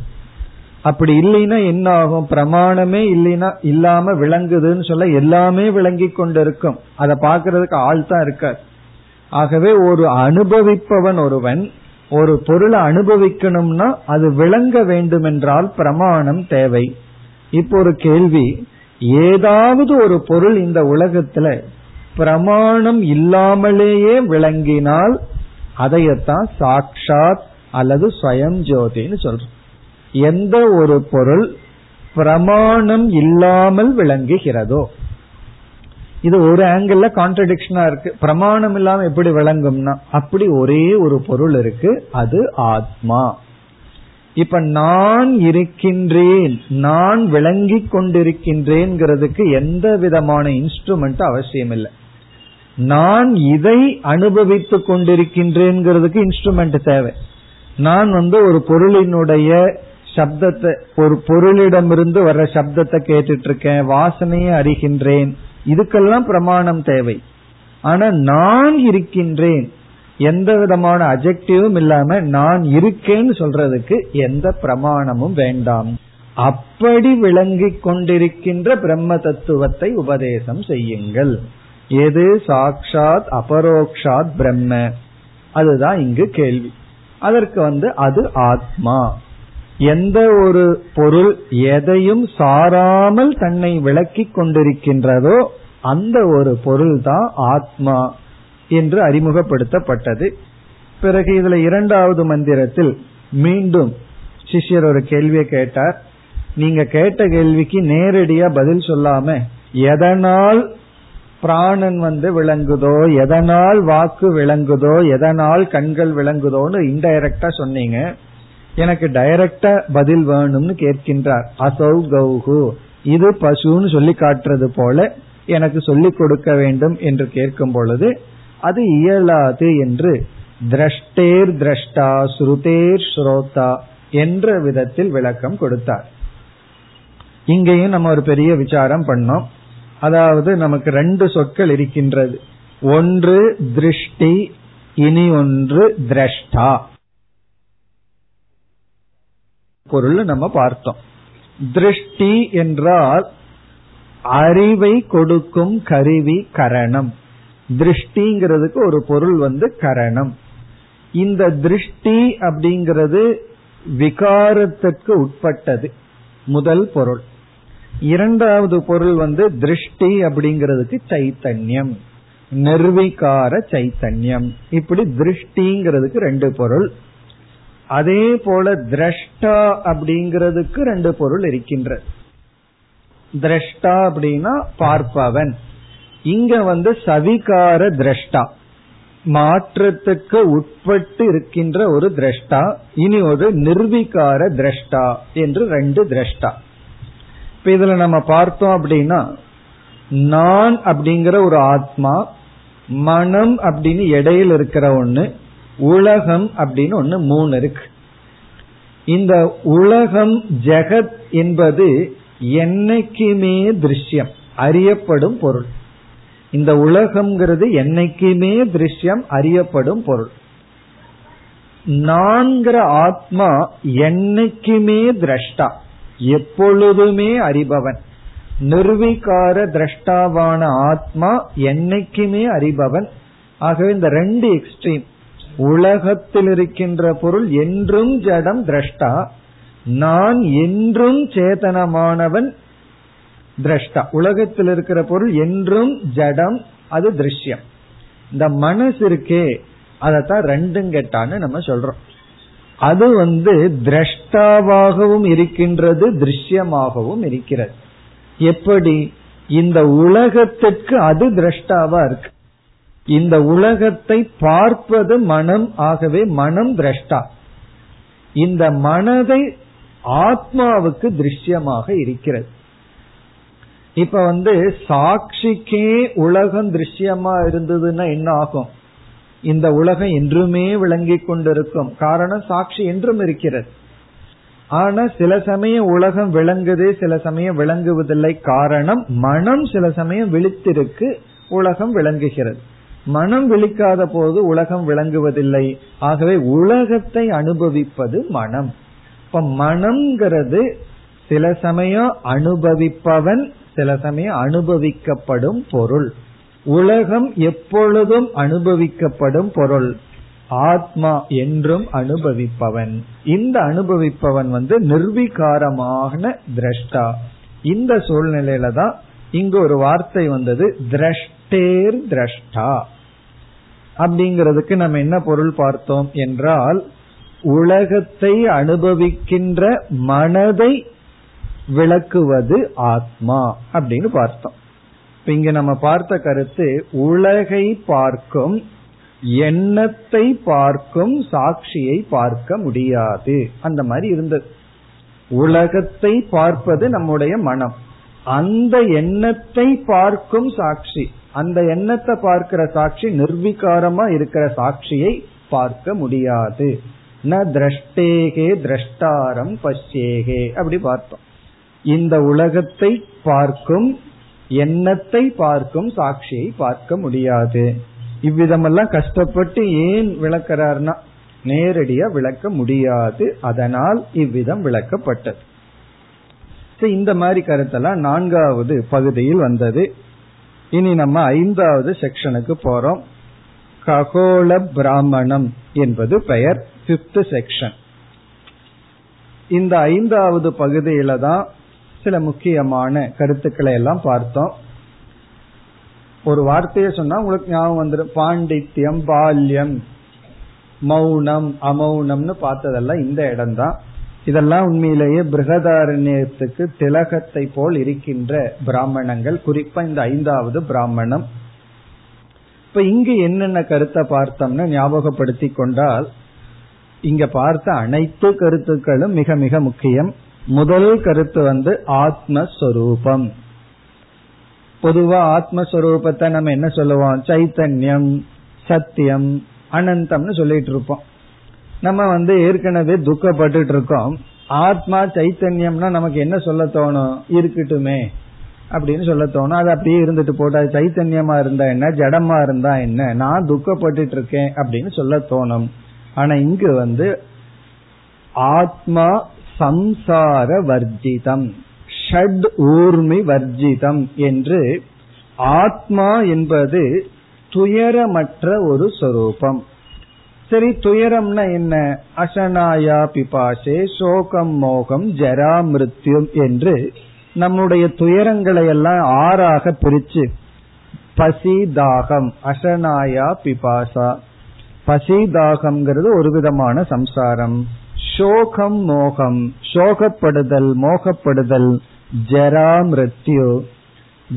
அப்படி இல்லைன்னா என்ன ஆகும் பிரமாணமே இல்லைன்னா இல்லாம விளங்குதுன்னு சொல்ல எல்லாமே விளங்கி கொண்டு இருக்கும் அதை பாக்குறதுக்கு ஆள் தான் இருக்கார். ஆகவே ஒரு அனுபவிப்பவன் ஒருவன் ஒரு பொருளை அனுபவிக்கணும்னா அது விளங்க வேண்டுமென்றால் பிரமாணம் தேவை. இப்போ ஒரு கேள்வி ஏதாவது ஒரு பொருள் இந்த உலகத்துல பிரமாணம் இல்லாமலேயே விளங்கினால் அதையத்தான் சாட்சாத் அல்லது ஸ்வயம் ஜோதின்னு சொல்றோம். எந்த ஒரு பொருள் பிரமாணம் இல்லாமல் விளங்குகிறதோ இது ஒரு ஆங்கிள் கான்ட்ரடிக்ஷனா இருக்கு. பிரமாணம் இல்லாம எப்படி விளங்கும்னா அப்படி ஒரே ஒரு பொருள் இருக்கு. அது ஆத்மா. இப்ப நான் இருக்கின்றேன் நான் விளங்கி கொண்டிருக்கின்றேங்கிறதுக்கு எந்த விதமான இன்ஸ்ட்ருமெண்ட் அவசியம் இல்லை நான் இதை அனுபவித்துக் கொண்டிருக்கின்றேங்கிறதுக்கு இன்ஸ்ட்ருமெண்ட் தேவை. நான் வந்து ஒரு பொருளினுடைய சப்தத்தை ஒரு பொருளிடமிருந்து வர்ற சப்தத்தை கேட்டுட்டு இருக்கேன் வாசனையை அறிகின்றேன். இதுக்கெல்லாம் பிரமாணம் தேவை. ஆனா நான் இருக்கின்றேன். எந்த விதமான அஜெக்டிவும் இல்லாம நான் இருக்கேன்னு சொல்றதுக்கு எந்த பிரமாணமும் வேண்டாம். அப்படி விளங்கிக் கொண்டிருக்கின்ற பிரம்ம தத்துவத்தை உபதேசம் செய்யுங்கள். எது சாக்ஷாத் அபரோக்ஷாத் பிரம்ம? அதுதான் இங்கு கேள்வி. அதற்கு வந்து அது ஆத்மா. எந்த ஒரு பொருள் எதையும் சாராமல் தன்னை விளக்கிக் கொண்டிருக்கின்றதோ அந்த ஒரு பொருள் தான் ஆத்மா என்று அறிமுகப்படுத்தப்பட்டது. பிறகு இதுல இரண்டாவது மந்திரத்தில் மீண்டும் சிஷ்யர் ஒரு கேள்வியை கேட்டார். நீங்க கேட்ட கேள்விக்கு நேரடியா பதில் சொல்லாம எதனால் பிராணன் வந்து விளங்குதோ எதனால் வாக்கு விளங்குதோ எதனால் கண்கள் விளங்குதோன்னு இன்டைரக்டா சொன்னீங்க. எனக்கு டைரக்டா பதில் வேணும்னு கேட்கின்றார். அசௌ கௌகு இது பசுன்னு சொல்லி காட்டுறது போல எனக்கு சொல்லிக் கொடுக்க வேண்டும் என்று கேட்கும் பொழுது அது இயலாது என்று திரஷ்டேர் திரஷ்டா ஸ்ருதேர் ஸ்ரோதா என்ற விதத்தில் விளக்கம் கொடுத்தார். இங்கேயும் நம்ம ஒரு பெரிய விசாரம் பண்ணோம். அதாவது நமக்கு ரெண்டு சொற்கள் இருக்கின்றது. ஒன்று திருஷ்டி இனி ஒன்று திரஷ்டா. பொருள் நம்ம பார்த்தோம். திருஷ்டி என்றால் அறிவை கொடுக்கும் கருவி கரணம். திருஷ்டிங்கிறதுக்கு ஒரு பொருள் வந்து கரணம். இந்த திருஷ்டி அப்படிங்கிறது விகாரத்துக்கு உட்பட்டது. முதல் பொருள். இரண்டாவது பொருள் வந்து திருஷ்டி அப்படிங்கிறதுக்கு சைத்தன்யம். நிர்விகார சைத்தன்யம். இப்படி திருஷ்டிங்கிறதுக்கு ரெண்டு பொருள். அதே போல திரஷ்டா அப்படிங்கிறதுக்கு ரெண்டு பொருள் இருக்கின்றது திரஷ்டா அப்படின்னா பார்ப்பவன். இங்க வந்து சவிகார திரஷ்டா. மாற்றத்துக்கு உட்பட்டு இருக்கின்ற ஒரு திரஷ்டா இனி ஒரு நிர்விகார திரஷ்டா என்று ரெண்டு திரஷ்டா. இப்ப இதுல நம்ம பார்த்தோம் அப்படின்னா நான் அப்படிங்கிற ஒரு ஆத்மா மனம் அப்படின்னு இடையில இருக்கிற ஒண்ணு உலகம் அப்படின்னு ஒண்ணு மூணு இருக்கு. இந்த உலகம் ஜெகத் என்பது என்னைக்குமே திருஷ்யம் அறியப்படும் பொருள். இந்த உலகம்ங்கிறது என்னைக்குமே திருஷ்யம் அறியப்படும் பொருள். நான்கிற ஆத்மா என்னைக்குமே திரஷ்டா எப்பொழுதுமே அறிபவன். நிர்விகார திரஷ்டாவான ஆத்மா என்னைக்குமே அறிபவன். ஆகவே இந்த ரெண்டு எக்ஸ்ட்ரீம் உலகத்தில் இருக்கின்ற பொருள் என்றும் ஜடம் திரஷ்டா. நான் என்றும் சேதனமானவன் திரஷ்டா. உலகத்தில் இருக்கிற பொருள் என்றும் ஜடம் அது திருஷ்யம். இந்த மனசு இருக்கே அதத்தான் ரெண்டும் கெட்டான்னு நம்ம சொல்றோம். அது வந்து திரஷ்டாவாகவும் இருக்கின்றது திருஷ்யமாகவும் இருக்கிறது. எப்படி? இந்த உலகத்திற்கு அது திரஷ்டாவா இருக்கு. இந்த உலகத்தை பார்ப்பது மனம் ஆகவே மனம் திரஷ்டா. இந்த மனதை ஆத்மாவுக்கு திருஷ்யமாக இருக்கிறது. இப்ப வந்து சாட்சிக்கே உலகம் திருஷ்யமா இருந்ததுன்னா என்ன ஆகும்? இந்த உலகம் என்றுமே விளங்கி கொண்டிருக்கும். காரணம் சாட்சி என்றும் இருக்கிறது. ஆனா சில சமயம் உலகம் விளங்குது சில சமயம் விளங்குவதில்லை. காரணம் மனம் சில சமயம் விழித்திருக்கு உலகம் விளங்குகிறது. மனம் விழிக்காத போது உலகம் விளங்குவதில்லை. ஆகவே உலகத்தை அனுபவிப்பது மனம். இப்ப மனம்ங்கிறது சில சமயம் அனுபவிப்பவன் சில சமயம் அனுபவிக்கப்படும் பொருள். உலகம் எப்பொழுதும் அனுபவிக்கப்படும் பொருள். ஆத்மா என்றும் அனுபவிப்பவன். இந்த அனுபவிப்பவன் வந்து நிர்வீகாரமான திரஷ்டா. இந்த சூழ்நிலையில தான் இங்கு ஒரு வார்த்தை வந்தது திருஷ்டேர் திரஷ்டா. அப்படிங்கிறதுக்கு நம்ம என்ன பொருள் பார்த்தோம் என்றால் உலகத்தை அனுபவிக்கின்ற மனதை விளக்குவது ஆத்மா அப்படின்னு பார்த்தோம். இப்ப இங்க நம்ம பார்த்த கருத்து உலகை பார்க்கும் எண்ணத்தை பார்க்கும் சாட்சியை பார்க்க முடியாது. அந்த மாதிரி இருந்தது. உலகத்தை பார்ப்பது நம்முடைய மனம். அந்த எண்ணத்தை பார்க்கும் சாட்சி. அந்த எண்ணத்தை பார்க்கிற சாட்சி நிர்வீகாரமா இருக்கிற சாட்சியை பார்க்க முடியாது. ந திரஷ்டேகே திரஷ்டாரம் பஷ்யேகே அப்படி பார்த்தோம். இந்த உலகத்தை பார்க்கும் எண்ணத்தை பார்க்கும் சாட்சியை பார்க்க முடியாது. இவ்விதமெல்லாம் கஷ்டப்பட்டு ஏன் விளக்கிறார்னா நேரடியா விளக்க முடியாது. அதனால் இவ்விதம் விளக்கப்பட்டது. இந்த மாதிரி கருத்தெல்லாம் நான்காவது பகுதியில் வந்தது. இனி நம்ம ஐந்தாவது செக்ஷனுக்கு போறோம். ககோள பிராமணம் என்பது பெயர் பிப்த் செக்ஷன் இந்த ஐந்தாவது பகுதியில தான் சில முக்கியமான கருத்துக்களை எல்லாம் பார்த்தோம். ஒரு வார்த்தையை சொன்னா உங்களுக்கு ஞாபகம் வந்துடும் பாண்டித்யம் பால்யம் மௌனம் அமௌனம்னு பார்த்ததெல்லாம் இந்த இடம்தான் இதெல்லாம் உண்மையிலேயே பிரகதாரண்யத்துக்கு திலகத்தை போல் இருக்கின்ற பிராமணங்கள் குறிப்பா இந்த ஐந்தாவது பிராமணம். இப்ப இங்கு என்னென்ன கருத்தை பார்த்தோம்னு ஞாபகப்படுத்தி கொண்டால் இங்க பார்த்த அனைத்து கருத்துக்களும் மிக மிக முக்கியம். முதல் கருத்து வந்து ஆத்மஸ்வரூபம். பொதுவா ஆத்மஸ்வரூபத்தை நம்ம என்ன சொல்லுவோம்? சைத்தன்யம் சத்தியம் அனந்தம்னு சொல்லிட்டு இருப்போம். நம்ம வந்து ஏற்கனவே துக்கப்பட்டு இருக்கோம் ஆத்மா சைத்தன்யம்னா நமக்கு என்ன சொல்ல தோணும்? இருக்கட்டுமே. அப்படின்னு சொல்ல தோணும். அது அப்படியே இருந்துட்டு போட்டா சைத்தன்யமா இருந்தா என்ன? ஜடமா இருந்தா என்ன? நான் துக்கப்பட்டு இருக்கேன் அப்படின்னு சொல்ல தோணும். ஆனா இங்கு வந்து ஆத்மா சம்சார வர்ஜிதம். ஷட் ஊர்மி வர்ஜிதம் என்று ஆத்மா என்பது துயரமற்ற ஒரு சொரூபம். சரி துயரம்னா என்ன? அசனாயா பிபாசே சோகம் மோகம் ஜரா மிருத்யும் என்று நம்முடைய துயரங்களை எல்லாம் ஆறாக பிரிச்சு பசி தாகம் அசனாயா பிபாசா. பசி தாகம்ங்கிறது ஒரு விதமான சம்சாரம். சோகம் மோகம் சோகப்படுதல் மோகப்படுதல் ஜரா மிருத்யு.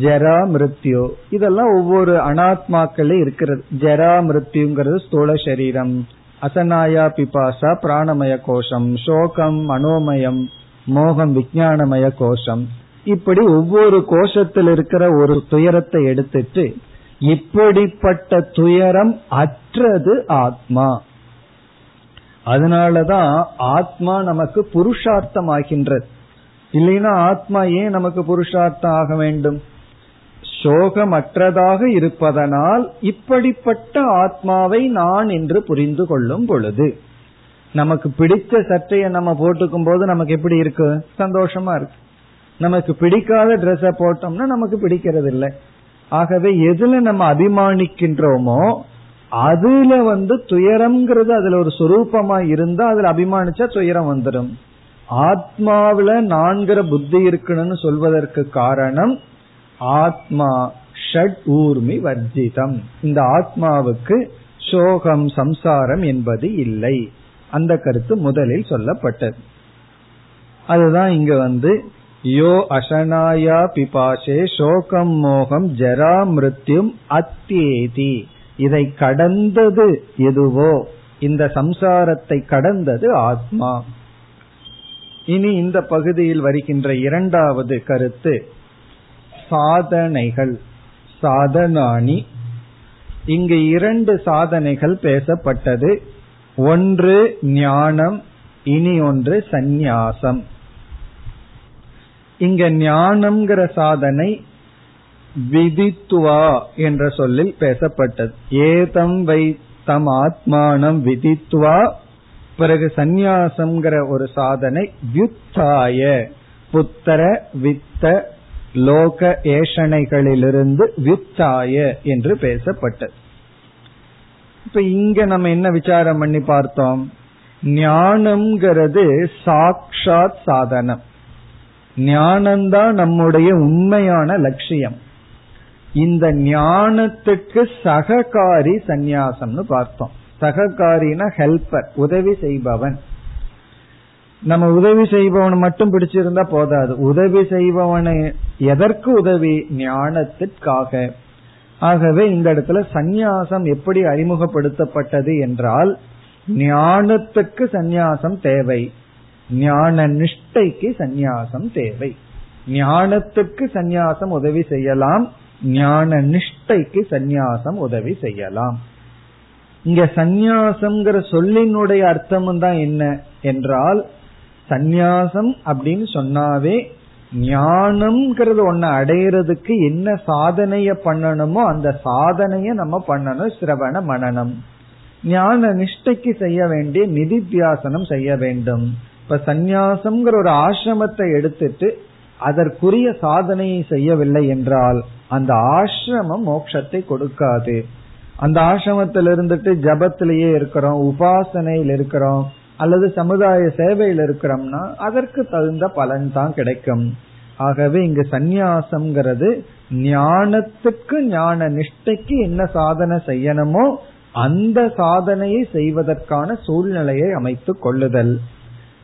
ஜரா மிருத்யு. இதெல்லாம் ஒவ்வொரு அனாத்மாக்களே இருக்கிறது. ஜரா மிருத்யுங்கிறது ஸ்தூல சரீரம். அசனாயா பிபாசா பிராணமய கோஷம். சோகம் மனோமயம் மோகம் விஜயானமய கோஷம். இப்படி ஒவ்வொரு கோஷத்தில் இருக்கிற ஒரு துயரத்தை எடுத்துட்டு இப்படிப்பட்ட துயரம் அற்றது ஆத்மா. அதனாலதான் ஆத்மா நமக்கு புருஷார்த்தம் ஆகின்றது இல்லைன்னா ஆத்மா ஏன் நமக்கு புருஷார்த்தம் ஆக வேண்டும்? சோகமற்றதாக இருப்பதனால் இப்படிப்பட்ட ஆத்மாவை நான் என்று புரிந்து கொள்ளும் பொழுது நமக்கு பிடித்த சட்டையை நம்ம போட்டுக்கும் போது நமக்கு எப்படி இருக்கு? சந்தோஷமா இருக்கு. நமக்கு பிடிக்காத ட்ரெஸ்ஸை போட்டோம்னா நமக்கு பிடிக்கிறது இல்லை ஆகவே எதுல நம்ம அபிமானிக்கின்றோமோ அதுல வந்து துயரம்ங்கிறது அதுல ஒரு சுரூபமா இருந்தா அதுல அபிமானிச்சா துயரம் வந்துடும் ஆத்மாவில நான்கிற புத்தி இருக்கணும்னு சொல்வதற்கு காரணம் ஆத்மா ஷட் ஊர்மி வர்ஜிதம். இந்த ஆத்மாவுக்கு சோகம் சம்சாரம் என்பது இல்லை. அந்த கருத்து முதலில் சொல்லப்பட்டது. அதுதான் இங்க வந்து யோ அசனாயா பிபாஷே சோகம் மோகம் ஜரா மிருத்யும் அத்தியேதி. இதை கடந்தது எதுவோ? இந்த சம்சாரத்தை கடந்தது ஆத்மா. இனி இந்த பகுதியில் வருகின்ற இரண்டாவது கருத்து சாதனைகள். சாதனானி இங்கு இரண்டு சாதனைகள் பேசப்பட்டது. ஒன்று ஞானம் இனி ஒன்று சந்நியாசம். இங்க ஞானம்ங்கிற சாதனை விதித்துவா என்ற சொல்லில் பேசப்பட்டது. ஏதம் வை தம் ஆத்மானம் விதித்துவா பிறகு சந்நியாசம்ங்கிற ஒரு சாதனை யுத்தாய புத்தர வித்த லோக ஏஷனைகளிலிருந்து வித்தாய என்று பேசப்பட்டது. இப்ப இங்க நம்ம என்ன விசாரம் பண்ணி பார்த்தோம்? ஞானம்ங்கிறது சாக்ஷாத் சாதனம். ஞானம்தான் நம்முடைய உண்மையான லட்சியம். இந்த ஞானத்துக்கு சககாரி சந்நியாசம்னு பார்த்தோம். சககாரினா ஹெல்பர் உதவி செய்பவன். நம்ம உதவி செய்பவன் மட்டும் பிடிச்சிருந்தா போதாது. உதவி செய்பவனை எதற்கு உதவி? ஞானத்திற்காக. ஆகவே இந்த இடத்துல சந்நியாசம் எப்படி அறிமுகப்படுத்தப்பட்டது என்றால் ஞானத்துக்கு சந்நியாசம் தேவை. ஞான நிஷ்டைக்கு சந்நியாசம் தேவை. ஞானத்துக்கு சந்நியாசம் உதவி செய்யலாம். ஞான நிஷ்டைக்கு சந்நியாசம் உதவி செய்யலாம். இங்க சந்நியாசம்ங்கிற சொல்லினுடைய அர்த்தமும் தான் என்ன? என்றால் சந்நியாசம் அப்படின்னு சொன்னாவே ஞானம்ங்கிறது ஒன்ன அடையிறதுக்கு என்ன சாதனைய பண்ணணுமோ அந்த சாதனைய நம்ம பண்ணணும் சிரவண மனநம் ஞான நிஷ்டைக்கு செய்ய வேண்டிய நிதித்தியாசனம் செய்ய வேண்டும். இப்ப சந்நியாசம்ங்கிற ஒரு ஆசிரமத்தை எடுத்துட்டு அதற்குரிய சாதனையை செய்யவில்லை என்றால் அந்த ஆசிரமம் மோட்சத்தை கொடுக்காது. அந்த ஆசிரமத்தில் இருந்துட்டு ஜபத்திலேயே இருக்கிறோம் உபாசனையில் இருக்கிறோம் அல்லது சமுதாய சேவையில் இருக்கிறோம்னா அதற்கு தகுந்த பலன் தான் கிடைக்கும். ஆகவே இங்கு சந்நியாசம்ங்கிறது ஞானத்துக்கு ஞான நிஷ்டைக்கு என்ன சாதனை செய்யணுமோ அந்த சாதனையை செய்வதற்கான சூழ்நிலையை அமைத்துக் கொள்ளுதல்.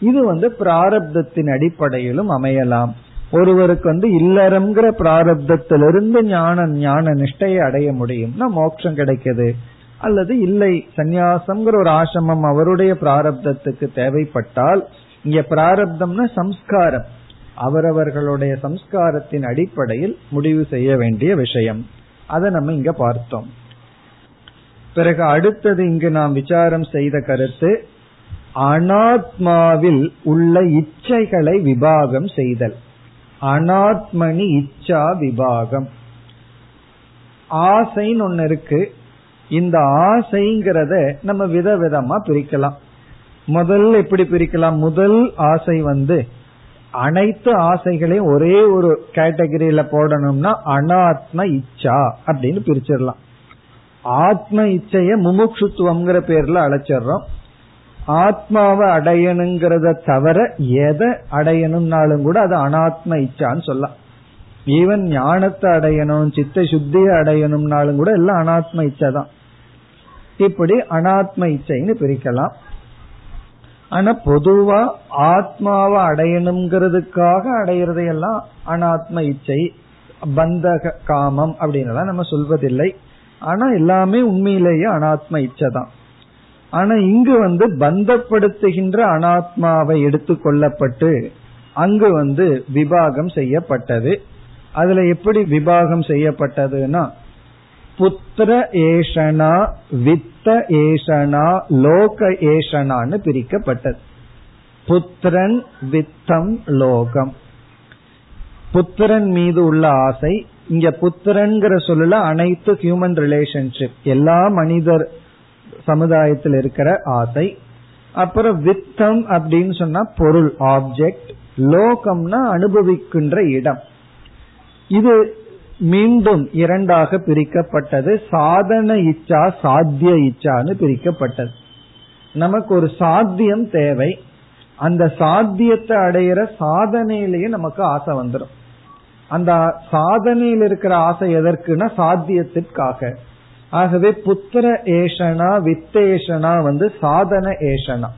இது வந்து பிராரப்தத்தின் அடிப்படையிலும் அமையலாம். ஒருவருக்கு வந்து இல்லறம்ங்கிற பிராரப்தத்திலிருந்து ஞான ஞான நிஷ்டையை அடைய முடியும்னா மோட்சம் கிடைக்குது. அல்லது இல்லை சந்நியாசம்ங்கிற ஒரு ஆசிரமம் அவருடைய பிராரப்தத்துக்கு தேவைப்பட்டால் இங்க பிராரப்தம்னா சம்ஸ்காரம். அவரவர்களுடைய சம்ஸ்காரத்தின் அடிப்படையில் முடிவு செய்ய வேண்டிய விஷயம். அதை நம்ம இங்க பார்த்தோம். பிறகு அடுத்தது இங்கு நாம் விசாரம் செய்த கருத்து அனாத்மாவில் உள்ள இச்சைகளை விபாகம் செய்தல். அனாத்மனி இச்சா விபாகம். ஆசைன்னு ஒன்னு இருக்கு. இந்த ஆசைங்கிறத நம்ம விதவிதமா பிரிக்கலாம். முதல் எப்படி பிரிக்கலாம்? முதல் ஆசை வந்து அனைத்து ஆசைகளையும் ஒரே ஒரு கேட்டகரியில போடணும்னா அனாத்ம இச்சா அப்படின்னு பிரிச்சிடலாம். ஆத்ம இச்சைய முமுட்சுத்துவம்ங்கிற பேர்ல அழைச்சிடுறோம். ஆத்மாவை அடையணுங்கிறத தவிர எதை அடையணும்னாலும் கூட அது அனாத்ம இச்சான்னு சொல்லலாம். ஈவன் ஞானத்தை அடையணும் சித்த சுத்தியை அடையணும்னாலும் கூட எல்லாம் அனாத்ம இச்சை தான். இப்படி அனாத்ம இச்சைன்னு பிரிக்கலாம். ஆனா பொதுவா ஆத்மாவை அடையணுங்கிறதுக்காக அடையிறதையெல்லாம் அனாத்ம இச்சை பந்தக காமம் அப்படின்னு நம்ம சொல்வதில்லை. ஆனா எல்லாமே உண்மையிலேயே அனாத்ம இச்சை தான் ஆனா இங்கு வந்து பந்தப்படுத்துகின்ற அனாத்மாவை எடுத்துக்கொள்ளப்பட்டு அங்கு வந்து விபாகம் செய்யப்பட்டது. அதுல எப்படி விபாகம் செய்யப்பட்டதுன்னா புத்திர ஏஷனா வித் புத்த ஏஷனா லோக ஏஷனான்னு பிரிக்கப்பட்டது. புத்திரன் வித்தம் லோகம். புத்திரன் மீது உள்ள ஆசை இங்க புத்திரன்கிற சொல்லல அனைத்து ஹியூமன் ரிலேஷன்ஷிப் எல்லா மனிதர் சமுதாயத்தில் இருக்கிற ஆசை. அப்புறம் வித்தம் அப்படின்னு சொன்னா பொருள் ஆப்ஜெக்ட் லோகம்னா அனுபவிக்கின்ற இடம். இது மீண்டும் இரண்டாக பிரிக்கப்பட்டது. சாதன இச்சா சாத்திய இச்சான்னு பிரிக்கப்பட்டது. நமக்கு ஒரு சாத்தியம் தேவை. அந்த சாத்தியத்தை அடையிற சாதனையிலேயே நமக்கு ஆசை வந்துடும் அந்த சாதனையில் இருக்கிற ஆசை எதற்குனா சாத்தியத்திற்காக. ஆகவே புத்திர ஏஷனா வித்தேஷனா வந்து சாதன ஏஷனா.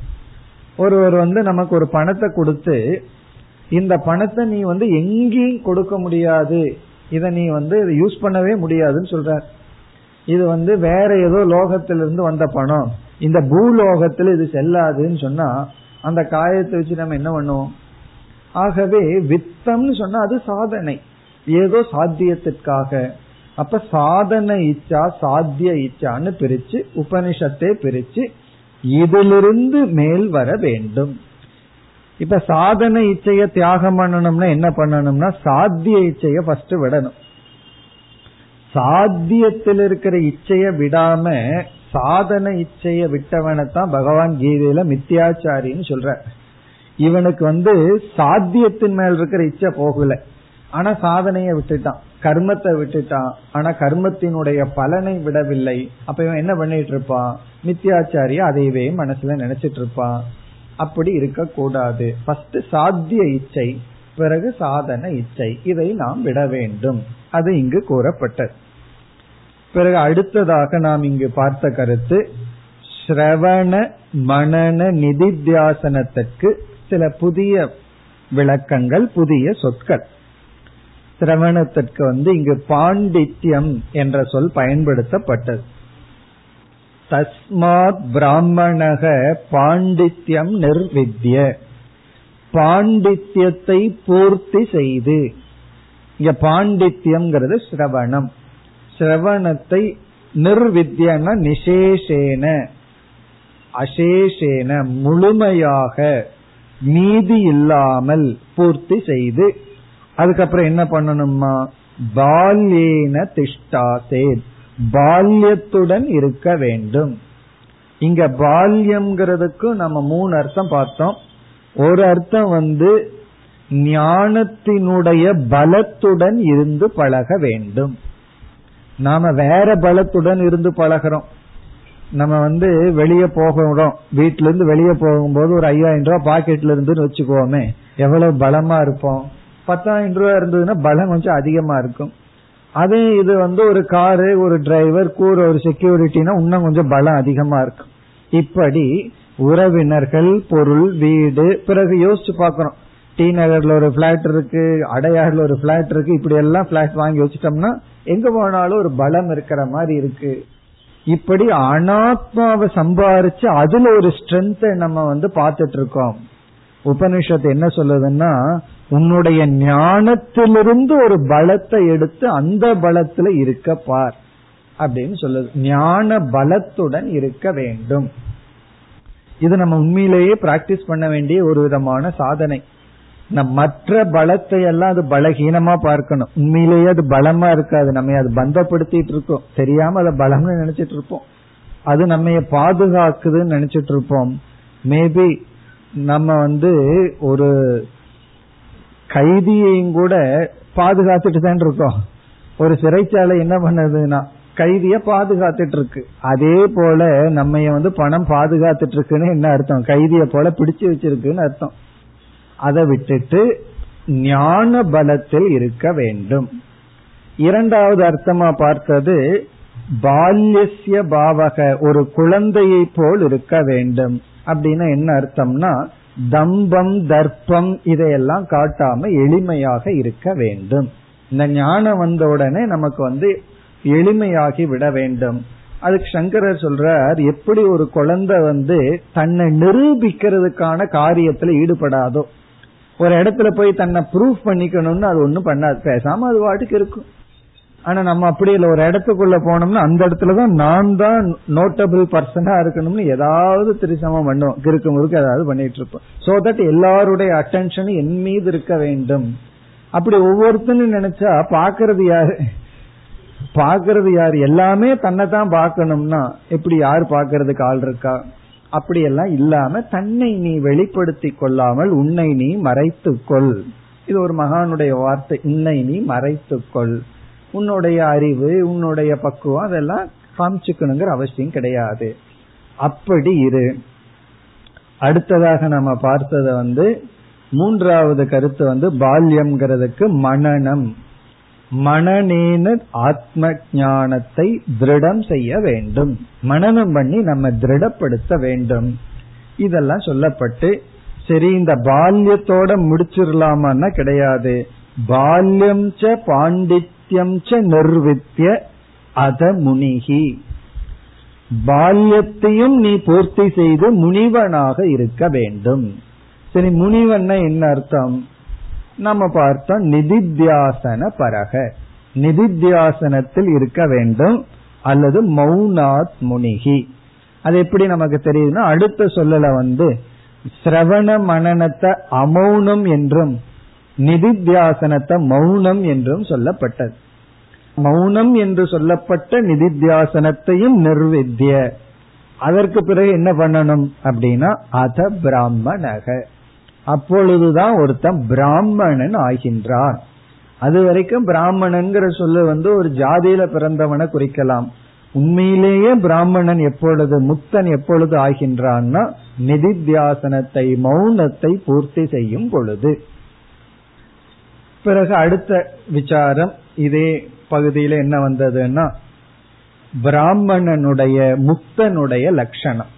ஒருவர் வந்து நமக்கு ஒரு பணத்தை கொடுத்து இந்த பணத்தை நீ வந்து எங்கேயும் கொடுக்க முடியாது. இதை நீ வந்து யூஸ் பண்ணவே முடியாதுன்னு சொல்ற இது வந்து வேற ஏதோ லோகத்திலிருந்து வந்த பணம். இந்த பூலோகத்தில் இது செல்லாதுன்னு சொன்னா அந்த காயத்தை வச்சு நம்ம என்ன பண்ணுவோம்? ஆகவே வித்தம்னு சொன்னா அது சாதனை. ஏதோ சாத்தியத்திற்காக. அப்ப சாதன இச்சா சாத்திய இச்சான்னு பிரிச்சு உபனிஷத்தை பிரிச்சு இதிலிருந்து மேல் வர வேண்டும். இப்ப சாதன இச்சைய தியாகம் பண்ணணும்னா என்ன பண்ணணும்னா சாத்திய இச்சைய ஃபர்ஸ்ட் விடணும். சாத்தியத்தில் இருக்கிற இச்சைய விடாம சாதன இச்சைய விட்டவனைத்தான் பகவான் கீதையில மித்தியாச்சாரின்னு சொல்ற இவனுக்கு வந்து சாத்தியத்தின் மேல் இருக்கிற இச்சை போகல. ஆனா சாதனைய விட்டுட்டான் கர்மத்தை விட்டுட்டான். ஆனா கர்மத்தினுடைய பலனை விடவில்லை. அப்ப இவன் என்ன பண்ணிட்டு இருப்பான்? மித்தியாச்சாரிய அதையவே மனசுல நினைச்சிட்டு இருப்பான். அப்படி இருக்கக்கூடாது. ஃபர்ஸ்ட் சாத்திய இச்சை பிறகு சாதன இச்சை. இதை நாம் விட வேண்டும். அது இங்கு கூறப்பட்டது. பிறகு அடுத்ததாக நாம் இங்கு பார்த்த கருத்து ஸ்ரவண மனன நிதித்தியாசனத்திற்கு சில புதிய விளக்கங்கள் புதிய சொற்கள். சிரவணத்திற்கு வந்து இங்கு பாண்டித்யம் என்ற சொல் பயன்படுத்தப்பட்டது. தஸ்மாத் பிராமணக பாண்டித்யம் நிர்வித்ய. பாண்டித்யத்தை பூர்த்தி செய்து. இங்க பாண்டித்யம்ங்கிறது சிரவணம். சிரவணத்தை நிர்வித்யன நிசேஷேன. அசேஷேன முழுமையாக மீதி இல்லாமல் பூர்த்தி செய்து. அதுக்கப்புறம் என்ன பண்ணணுமா பால்யேன திஷ்டாசே பால்யத்துடன் இருக்க வேண்டும். இங்க பால்யம்ங்கிறதுக்கும் நம்ம மூணு அர்த்தம் பார்த்தோம். ஒரு அர்த்தம் வந்து ஞானத்தினுடைய பலத்துடன் இருந்து பழக வேண்டும். நாம வேற பலத்துடன் இருந்து பழகிறோம். நம்ம வந்து வெளியே போகிறோம். வீட்டுல இருந்து வெளியே போகும்போது ஒரு ஐயாயிரம் ரூபாய் பாக்கெட்ல இருந்துன்னு வச்சுக்கோமே எவ்வளவு பலமா இருப்போம். பத்தாயிரம் ரூபாய் இருந்ததுன்னா பலம் கொஞ்சம் அதிகமா இருக்கும். அதே இது வந்து ஒரு காரு ஒரு டிரைவர் கூற ஒரு செக்யூரிட்டினா இன்னும் கொஞ்சம் பலம் அதிகமா இருக்கும் இப்படி உறவினர்கள் பொருள் வீடு பிறகு யோசிச்சு பாக்கிறோம் டி நகர்ல ஒரு பிளாட் இருக்கு அடையாறுல ஒரு பிளாட் இருக்கு இப்படி எல்லாம் பிளாட் வாங்கி வச்சுட்டோம்னா எங்க போனாலும் ஒரு பலம் இருக்கிற மாதிரி இருக்கு. இப்படி அனாத்மாவை சம்பாரிச்சு அதுல ஒரு ஸ்ட்ரென்த்தை நம்ம வந்து பார்த்துட்டு இருக்கோம். உபனிஷத்து என்ன சொல்லுதுன்னா உன்னுடைய ஞானத்திலிருந்து ஒரு பலத்தை எடுத்து அந்த பலத்துல இருக்க பார். அப்படின்னு சொல்லுது. ஞான பலத்துடன் இருக்க வேண்டும். இது நம்ம உண்மையிலேயே பிராக்டிஸ் பண்ண வேண்டிய ஒரு விதமான சாதனை. நம் மற்ற பலத்தை எல்லாம் அது பலகீனமா பார்க்கணும். உண்மையிலேயே அது பலமா இருக்காது. நம்ம அது பந்தப்படுத்திட்டு இருக்கோம். தெரியாம அதை பலம்னு நினைச்சிட்டு இருப்போம். அது நம்ம பாதுகாக்குதுன்னு நினைச்சிட்டு இருப்போம். மேபி நம்ம வந்து ஒரு கைதியையும் கூட பாதுகாத்துட்டு தான் இருக்கோம். ஒரு சிறைச்சாலை என்ன பண்ணுதுன்னா கைதிய பாதுகாத்துட்டு இருக்கு அதே போல நம்ம வந்து பணம் பாதுகாத்துட்டு இருக்குன்னு என்ன அர்த்தம்? கைதிய போல பிடிச்சு வச்சிருக்குன்னு அர்த்தம். அதை விட்டுட்டு ஞான பலத்தில் இருக்க வேண்டும். இரண்டாவது அர்த்தமா பார்த்தது பால்யசிய பாவக ஒரு குழந்தையை போல் இருக்க வேண்டும். அப்படின்னா என்ன அர்த்தம்னா தம்பம் தர்ப்பம் இதையெல்லாம் காட்டாம எளிமையாக இருக்க வேண்டும். இந்த ஞானம் வந்த உடனே நமக்கு வந்து எளிமையாகி விட வேண்டும். அதுக்கு சங்கரர் சொல்றார் எப்படி ஒரு குழந்தை வந்து தன்னை நிரூபிக்கிறதுக்கான காரியத்துல ஈடுபடாதோ ஒரு இடத்துல போய் தன்னை ப்ரூஃப் பண்ணிக்கணும்னு அது ஒன்றும் பண்ணாது பேசாம அது வாட்டுக்கு இருக்கும். ஆனா நம்ம அப்படி இல்லை ஒரு இடத்துக்குள்ள போனோம்னா அந்த இடத்துலதான் நான் தான் நோட்டபிள் பர்சனா இருக்கணும்னு ஏதாவது திருசமம் பண்ணுவோம். கிறுக்கு முறுக்கு ஏதாவது பண்ணிட்டு இருப்போம். சோ தட் எல்லாருடைய அட்டென்ஷனும் என் மீது இருக்க வேண்டும். அப்படி ஒவ்வொருத்தனும் நினைச்சா பாக்குறது யாரு? பாக்குறது யாரு? எல்லாமே தன்னை தான் பார்க்கணும்னா எப்படி யார் பாக்குறதுக்கு ஆள் இருக்கா? அப்படியெல்லாம் இல்லாம தன்னை நீ வெளிப்படுத்தி கொள்ளாமல் உன்னை நீ மறைத்துக்கொள் இது ஒரு மகானுடைய வார்த்தை. உன்னை நீ மறைத்துக்கொள் உன்னுடைய அறிவு உன்னுடைய பக்குவம் அதெல்லாம் காமிச்சுக்கணுங்கிற அவசியம் கிடையாது. அப்படி இரு. அடுத்ததாக நம்ம பார்த்தது வந்து மூன்றாவது கருத்து வந்து பால்யம்ங்கிறதுக்கு மனநம். மனநேன ஆத்ம ஞானத்தை திருடம் செய்ய வேண்டும். மனநம் பண்ணி நம்ம திருடப்படுத்த வேண்டும். இதெல்லாம் சொல்லப்பட்டு சரி இந்த பால்யத்தோட முடிச்சிடலாமான்னா கிடையாது. பால்யம் ச சத்தியம் ச நிர்வித்திய அத முனிகி. பால்யத்தையும் நீ பூர்த்தி செய்து முனிவனாக இருக்க வேண்டும். சரி முனிவன்னா என்ன அர்த்தம்? நம்ம பார்த்தோம் நிதித்தியாசன பரக. நிதித்தியாசனத்தில் இருக்க வேண்டும் அல்லது மௌனாத் முனிகி. அது எப்படி நமக்கு தெரியுதுன்னா அடுத்த சொல்லல வந்து சிரவண மனநத்தை அமௌனம் என்றும் நிதித்தியாசனத்தை மௌனம் என்றும் சொல்லப்பட்டது. மௌனம் என்று சொல்லப்பட்ட நிதித்தியாசனத்தையும் நிர்வித்திய. அதற்கு பிறகு என்ன பண்ணணும் அப்படின்னா அத பிராமணக. அப்பொழுதுதான் ஒருத்தன் பிராமணன் ஆகின்றான். அது வரைக்கும் பிராமணன்கிற சொல்லு வந்து ஒரு ஜாதியில பிறந்தவனை குறிக்கலாம். உண்மையிலேயே பிராமணன் எப்பொழுது முத்தன் எப்பொழுது ஆகின்றான்னா நிதித்தியாசனத்தை மௌனத்தை பூர்த்தி செய்யும் பொழுது. பிறகு அடுத்த விசாரம் இதே பகுதியில என்ன வந்ததுன்னா பிராமணனுடைய முக்தனுடைய லட்சணம்.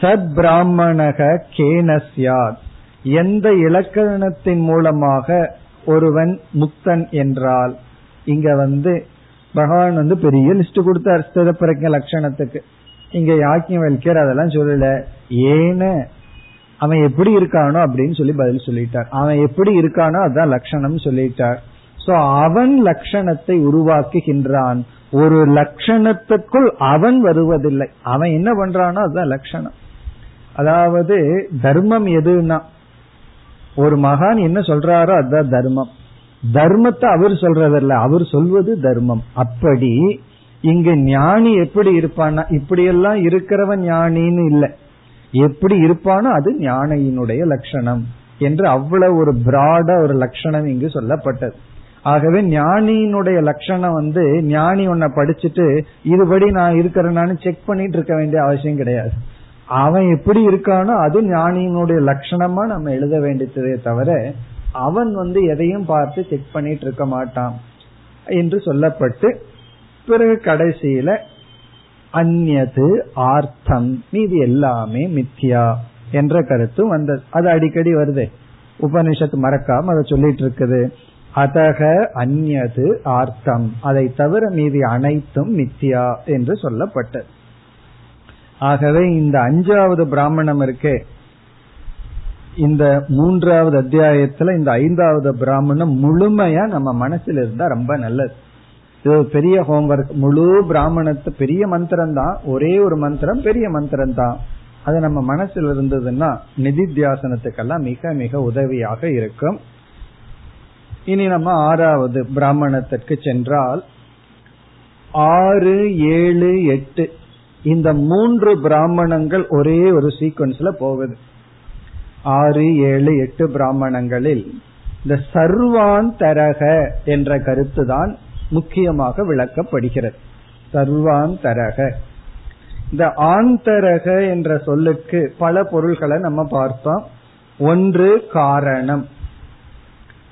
சத் பிராமணக கேனஸ்யாத் எந்த இலக்கணத்தின் மூலமாக ஒருவன் முக்தன் என்றால் இங்க வந்து பகவான் வந்து பெரிய லிஸ்ட் கொடுத்தார் ஸ்திரப்பிரக்க லட்சணத்துக்கு. இங்க யாக்கியம் வைக்கிற அதெல்லாம் சொல்லல. ஏன அவன் எப்படி இருக்கானோ அப்படின்னு சொல்லி பதில் சொல்லிட்டார். அவன் எப்படி இருக்கானோ அதான் லட்சணம் சொல்லிட்டார். சோ அவன் லட்சணத்தை உருவாக்குகின்றான். ஒரு லட்சணத்துக்குள் அவன் வருவதில்லை. அவன் என்ன பண்றானோ அதுதான் லட்சணம் அதாவது தர்மம் எதுன்னா? ஒரு மகான் என்ன சொல்றாரோ அதுதான் தர்மம். தர்மத்தை அவர் சொல்றதில்ல. அவர் சொல்வது தர்மம். அப்படி இங்கு ஞானி எப்படி இருப்பான்னா? இப்படியெல்லாம் இருக்கிறவன் ஞானின்னு இல்லை. எப்படி இருப்பானோ அது ஞானியினுடைய லட்சணம் என்று அவ்வளவு ஒரு பிராட ஒரு லட்சணம் இங்கு சொல்லப்பட்டது. ஆகவே ஞானியினுடைய லட்சணம் வந்து ஞானி உன்னை படிச்சுட்டு இதுபடி நான் இருக்கிறேன்னு செக் பண்ணிட்டு இருக்க வேண்டிய அவசியம் கிடையாது. அவன் எப்படி இருக்கானோ அது ஞானியினுடைய லட்சணமா நம்ம எழுத வேண்டியதே தவிர அவன் வந்து எதையும் பார்த்து செக் பண்ணிட்டு இருக்க மாட்டான் என்று சொல்லப்பட்டு பிறகு கடைசியில அந்நது ஆர்த்தம் இது எல்லாமே மித்யா என்ற கருத்து வந்தது. அது அடிக்கடி வருது. உபனிஷத்து மறக்காம அதை சொல்லிட்டு இருக்குது. அதக அந்நது ஆர்த்தம். அதை தவிர மீதி அனைத்தும் மித்யா என்று சொல்லப்பட்டது. ஆகவே இந்த அஞ்சாவது பிராமணம் இருக்கே. இந்த மூன்றாவது அத்தியாயத்துல இந்த ஐந்தாவது பிராமணம் முழுமையா நம்ம மனசுல இருந்தா ரொம்ப நல்லது. இது பெரிய ஹோம்ஒர்க் முழு பிராமணத்து பெரிய மந்திரம் தான் ஒரே ஒரு மந்திரம் பெரிய மந்திரம் தான் அது நம்ம மனசுல இருந்ததுன்னா நிதித்தியாசனத்துக்கெல்லாம் மிக மிக உதவியாக இருக்கும். இனி நம்ம ஆறாவது பிராமணத்திற்கு சென்றால் ஆறு ஏழு எட்டு இந்த மூன்று பிராமணங்கள் ஒரே ஒரு சீக்வன்ஸ்ல போகுது. ஆறு ஏழு எட்டு பிராமணங்களில் இந்த சர்வாந்தரக என்ற கருத்து தான் முக்கியமாக விளக்கப்படுகிறது. சர்வாந்தரக. இந்த ஆந்தரக என்ற சொல்லுக்கு பல பொருள்களை நம்ம பார்த்தோம். ஒன்று காரணம்.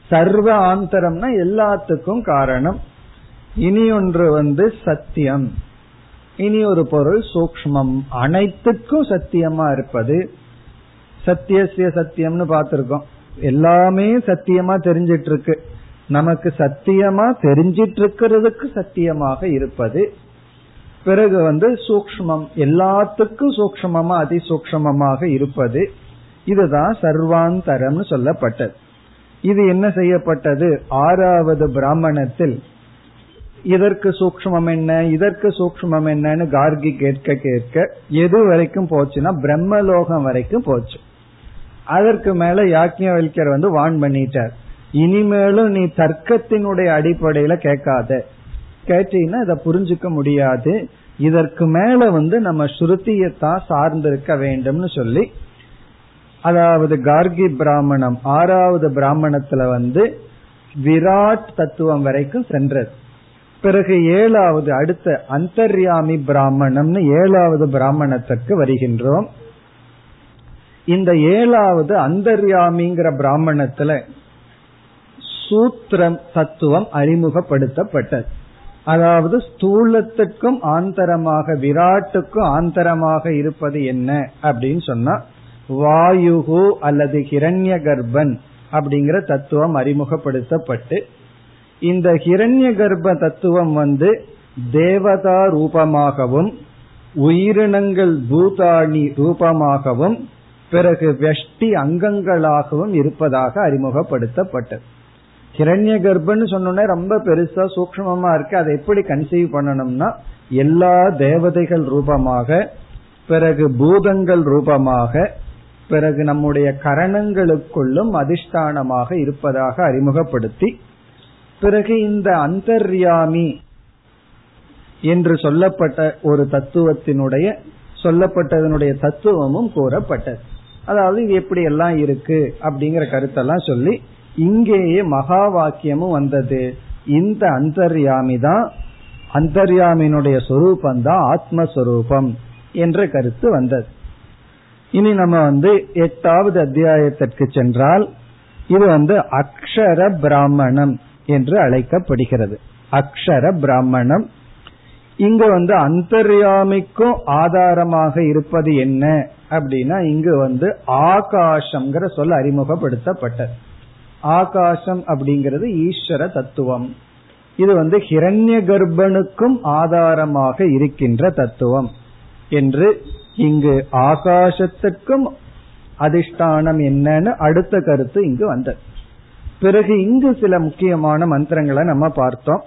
சர்வ ஆந்தரம்னா எல்லாத்துக்கும் காரணம். இனி ஒன்று வந்து சத்தியம். இனி ஒரு பொருள் சூக்மம் அனைத்துக்கும் சத்தியமா இருப்பது. சத்தியசிய சத்தியம்னு பார்த்திருக்கோம். எல்லாமே சத்தியமா தெரிஞ்சிட்டு இருக்கு நமக்கு சத்தியமா தெரிஞ்சிட்டு இருக்கிறதுக்கு சத்தியமாக இருப்பது. பிறகு வந்து சூக்மம் எல்லாத்துக்கும் சூக்மமா அதிசூக்மமாக இருப்பது. இதுதான் சர்வாந்தரம்னு சொல்லப்பட்டது. இது என்ன செய்யப்பட்டது? ஆறாவது பிராமணத்தில் இதற்கு சூக்மம் என்ன? இதற்கு சூக்மம் என்னன்னு கார்கி கேட்க கேட்க எது வரைக்கும் போச்சுன்னா பிரம்மலோகம் வரைக்கும் போச்சு. அதற்கு மேல யாக்கியவல்யர் வந்து வான் பண்ணிட்டார். இனிமேலும் நீ தர்க்கத்தினுடைய அடிப்படையில கேட்காத. கேட்டீங்கன்னா இதை புரிஞ்சுக்க முடியாது. இதற்கு மேல வந்து நம்ம ஸ்ருதியத்தான் சார்ந்திருக்க வேண்டும்னு சொல்லி அதாவது கார்கி பிராமணம் ஆறாவது பிராமணத்துல வந்து விராட் தத்துவம் வரைக்கும் சென்றது. பிறகு ஏழாவது அடுத்த அந்தர்யாமி பிராமணம்னு ஏழாவது பிராமணத்திற்கு வருகின்றோம். இந்த ஏழாவது அந்தர்யாமிங்கிற பிராமணத்துல சூத்திரம் தத்துவம் அறிமுகப்படுத்தப்பட்டது. அதாவது ஸ்தூலத்துக்கும் ஆந்தரமாக விராட்டுக்கும் ஆந்தரமாக இருப்பது என்ன அப்படின்னு சொன்னா வாயுகு அல்லது ஹிரண்ய கர்ப்பன் அப்படிங்கிற தத்துவம் அறிமுகப்படுத்தப்பட்டு இந்த ஹிரண்ய கர்ப்ப தத்துவம் வந்து தேவதா ரூபமாகவும் உயிரினங்கள் பூதாணி ரூபமாகவும் பிறகு வெஷ்டி அங்கங்களாகவும் இருப்பதாக அறிமுகப்படுத்தப்பட்டது. கிரண்ய கர்ப்பன்னு சொன்னோன்னே ரொம்ப பெருசா சூக்மமா இருக்கு. அதை எப்படி கன்சீவ் பண்ணணும்னா எல்லா தேவதைகள் ரூபமாக பிறகு பூதங்கள் ரூபமாக பிறகு நம்முடைய கரணங்களுக்குள்ளும் அதிஷ்டானமாக இருப்பதாக அறிமுகப்படுத்தி பிறகு இந்த அந்தர்யாமி என்று சொல்லப்பட்ட ஒரு தத்துவத்தினுடைய சொல்லப்பட்டதனுடைய தத்துவமும் கூறப்பட்டது. அதாவது இது எப்படி எல்லாம் இருக்கு அப்படிங்கிற கருத்தெல்லாம் சொல்லி இங்கேயே மகா வாக்கியமும் வந்தது. இந்த அந்தர்யாமி தான் அந்தர்யாமியினுடைய சொரூபம் தான் ஆத்மஸ்வரூபம் என்ற கருத்து வந்தது. இனி நம்ம வந்து எட்டாவது அத்தியாயத்திற்கு சென்றால் இது வந்து அக்ஷர பிராமணம் என்று அழைக்கப்படுகிறது. அக்ஷர பிராமணம். இங்க வந்து அந்தர்யாமிக்கும் ஆதாரமாக இருப்பது என்ன அப்படின்னா இங்கு வந்து ஆகாசம்ங்கிற சொல் அறிமுகப்படுத்தப்பட்டது. ஆகாசம் அப்படிங்கிறது ஈஸ்வர தத்துவம். இது வந்து ஹிரண்ய கர்ப்பனுக்கும் ஆதாரமாக இருக்கின்ற தத்துவம் என்று இங்கு ஆகாசத்துக்கும் அதிஷ்டானம் என்னன்னு அடுத்த கருத்து இங்கு வந்தது. பிறகு இங்கு சில முக்கியமான மந்திரங்களை நம்ம பார்த்தோம்.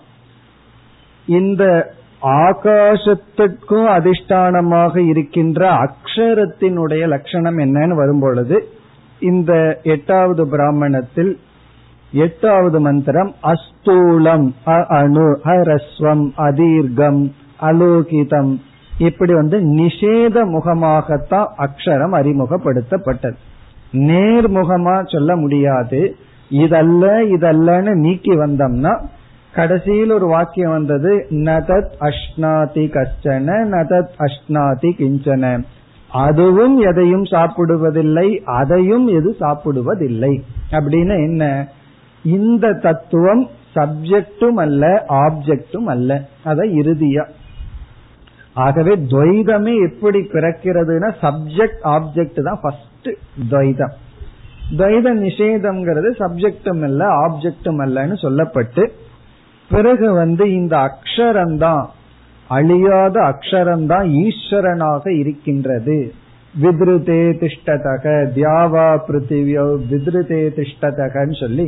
இந்த ஆகாசத்துக்கும் அதிஷ்டானமாக இருக்கின்ற அக்ஷரத்தினுடைய லட்சணம் என்னன்னு வரும்பொழுது இந்த எட்டாவது பிராமணத்தில் எட்டாவது மந்திரம் அஸ்தூலம் அணு ஹரஸ்வம் அதீர்கம் அலோகிதம் இப்படி வந்து நிஷேத முகமாகத்தான் அக்ஷரம் அறிமுகப்படுத்தப்பட்டது. நேர்முகமா சொல்ல முடியாது. இதல்ல இதல்லன்னு நீக்கி வந்தோம்னா கடைசியில் ஒரு வாக்கியம் வந்தது நதத் அஷ்னாதி கஷ்டன நதத் அஷ்னாதி கிஞ்சன. அதுவும் எதையும் சாப்பிடுவதில்லை அதையும் எது சாப்பிடுவதில்லை. அப்படின்னு என்ன? இந்த தத்துவம் சப்ஜெக்டும் அல்ல ஆப்ஜெக்டும் அல்ல. அதை இறுதியா ஆகவே துவைதமே எப்படி பிறக்கிறதுனா சப்ஜெக்ட் ஆப்ஜெக்ட் தான் ஃபர்ஸ்ட் துவைதம். துவைத நிஷேதம்ங்கிறது சப்ஜெக்டும் அல்ல ஆப்ஜெக்டும் அல்லன்னு சொல்லப்பட்டு பிறகு வந்து இந்த அக்ஷரம்தான் அழியாத அக்ஷரம்தான் ஈஸ்வரனாக இருக்கின்றது. வித்ருதே திஷ்டதக தியாவா பிருத்திவியோ வித்ருதே திஷ்டதகன்னு சொல்லி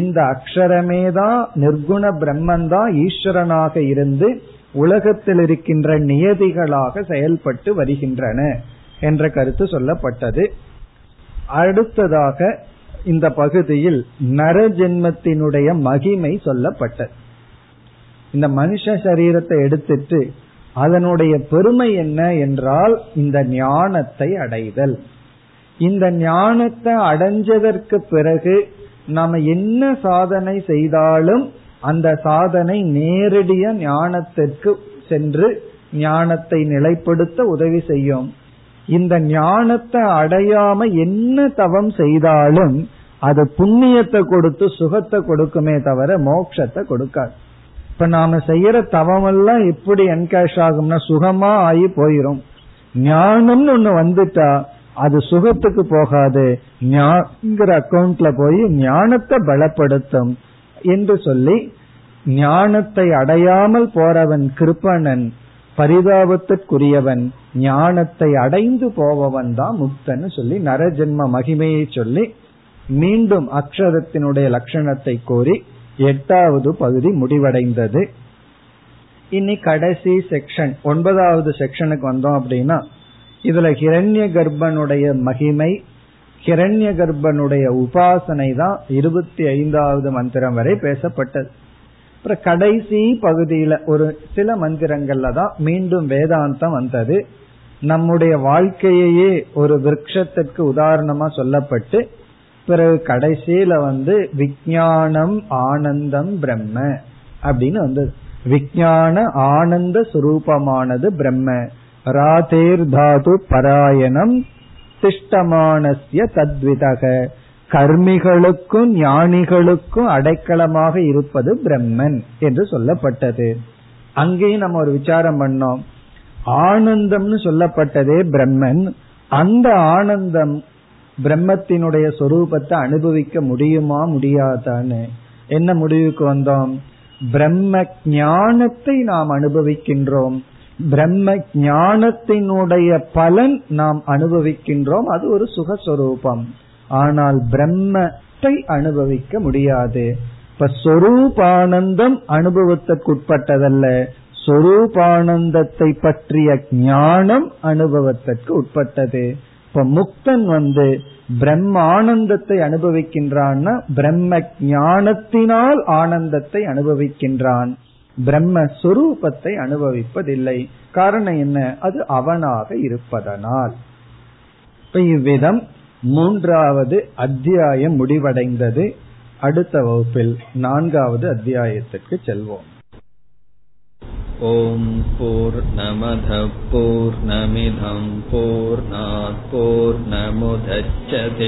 இந்த அக்ஷரமே தான் நிர்குண பிரம்மன் தான் ஈஸ்வரனாக இருந்து உலகத்தில் இருக்கின்ற நியதிகளாக செயல்பட்டு வருகின்றன என்ற கருத்து சொல்லப்பட்டது. அடுத்ததாக இந்த பகுதியில் நரஜென்மத்தினுடைய மகிமை சொல்லப்பட்டது. இந்த மனுஷ சரீரத்தை எடுத்துட்டு அதனுடைய பெருமை என்ன என்றால் இந்த ஞானத்தை அடைதல். இந்த ஞானத்தை அடைஞ்சதற்கு பிறகு நாம என்ன சாதனை செய்தாலும் அந்த சாதனை நேரடிய ஞானத்திற்கு சென்று ஞானத்தை நிலைப்படுத்த உதவி செய்யும். இந்த ஞானத்தை அடையாம என்ன தவம் செய்தாலும் அது புண்ணியத்தை கொடுத்து சுகத்தை கொடுக்குமே தவிர மோட்சத்தை கொடுக்காது. இப்ப நாம செய்யற தவம் எல்லாம் எப்படி என்கேஷ் ஆகும்னா சுகமா ஆகி போயிரும். ஞானம்னு ஒண்ணு வந்துட்டா அது சுகத்துக்கு போகாது. ஞாங்கிற அக்கவுண்ட்ல போய் ஞானத்தை பலப்படுத்தும். என்று சொல்லி ஞானத்தை அடையாமல் போறவன் கிருப்பணன் பரிதாபத்திற்குரியவன் ஞானத்தை அடைந்து போபவன் தான் முக்தன் சொல்லி நரஜென்ம மகிமையை சொல்லி மீண்டும் அக்ஷரத்தினுடைய லட்சணத்தை கோரி எட்டாவது பகுதி முடிவடைந்தது. இனி கடைசி செக்ஷன் ஒன்பதாவது செக்ஷனுக்கு வந்தோம் அப்படின்னா இதுல ஹிரண்ய கர்ப்பனுடைய மகிமை ஹிரண்ய கர்ப்பனுடைய உபாசனை தான் இருபத்தி ஐந்தாவது மந்திரம் வரை பேசப்பட்டது. அப்புறம் கடைசி பகுதியில ஒரு சில மந்திரங்கள்ல தான் மீண்டும் வேதாந்தம் வந்தது. நம்முடைய வாழ்க்கையே ஒரு விரக்ஷத்திற்கு உதாரணமா சொல்லப்பட்டு பிறகு கடைசியில வந்து விஜயானம் ஆனந்தம் பிரம்ம அப்படின்னு வந்தது. விஜயான ஆனந்த சுரூபமானது பிரம்ம. ராதேர் தாது பராயணம் திஷ்டமானசிய தத்விதக. கர்மிகளுக்கும் ஞானிகளுக்கும் அடைக்கலமாக இருப்பது பிரம்மன் என்று சொல்லப்பட்டது. அங்கேயும் நம்ம ஒரு விசாரம் பண்ணோம். ஆனந்தம்னு சொல்லப்பட்டதே பிரம்மன். அந்த ஆனந்தம் பிரம்மத்தினுடைய சொரூபத்தை அனுபவிக்க முடியுமா முடியாதான்னு. என்ன முடிவுக்கு வந்தோம்? பிரம்ம ஞானத்தை நாம் அனுபவிக்கின்றோம். பிரம்ம ஞானத்தினுடைய பலன் நாம் அனுபவிக்கின்றோம். அது ஒரு சுகஸ்வரூபம். ஆனால் பிரம்மத்தை அனுபவிக்க முடியாது. இப்ப சொரூபானந்தம் அனுபவத்திற்குட்பட்டதல்ல சொரூபானந்தத்தை பற்றிய ஞானம் அனுபவத்திற்கு உட்பட்டது இப்ப முக்தன் வந்து பிரம்ம ஆனந்தத்தை அனுபவிக்கின்றான்னா பிரம்ம ஞானத்தினால் ஆனந்தத்தை அனுபவிக்கின்றான். பிரம்மஸ்வரூபத்தை அனுபவிப்பதில்லை காரணம் என்ன அது அவனாக இருப்பதனால் இப்ப இவ்விதம் மூன்றாவது அத்தியாயம் முடிவடைந்தது அடுத்த வகுப்பில் நான்காவது அத்தியாயத்திற்கு செல்வோம் ॐ पूर्णमधः पूर्णमिधम् पूर्णात् पूर्णमुदच्छते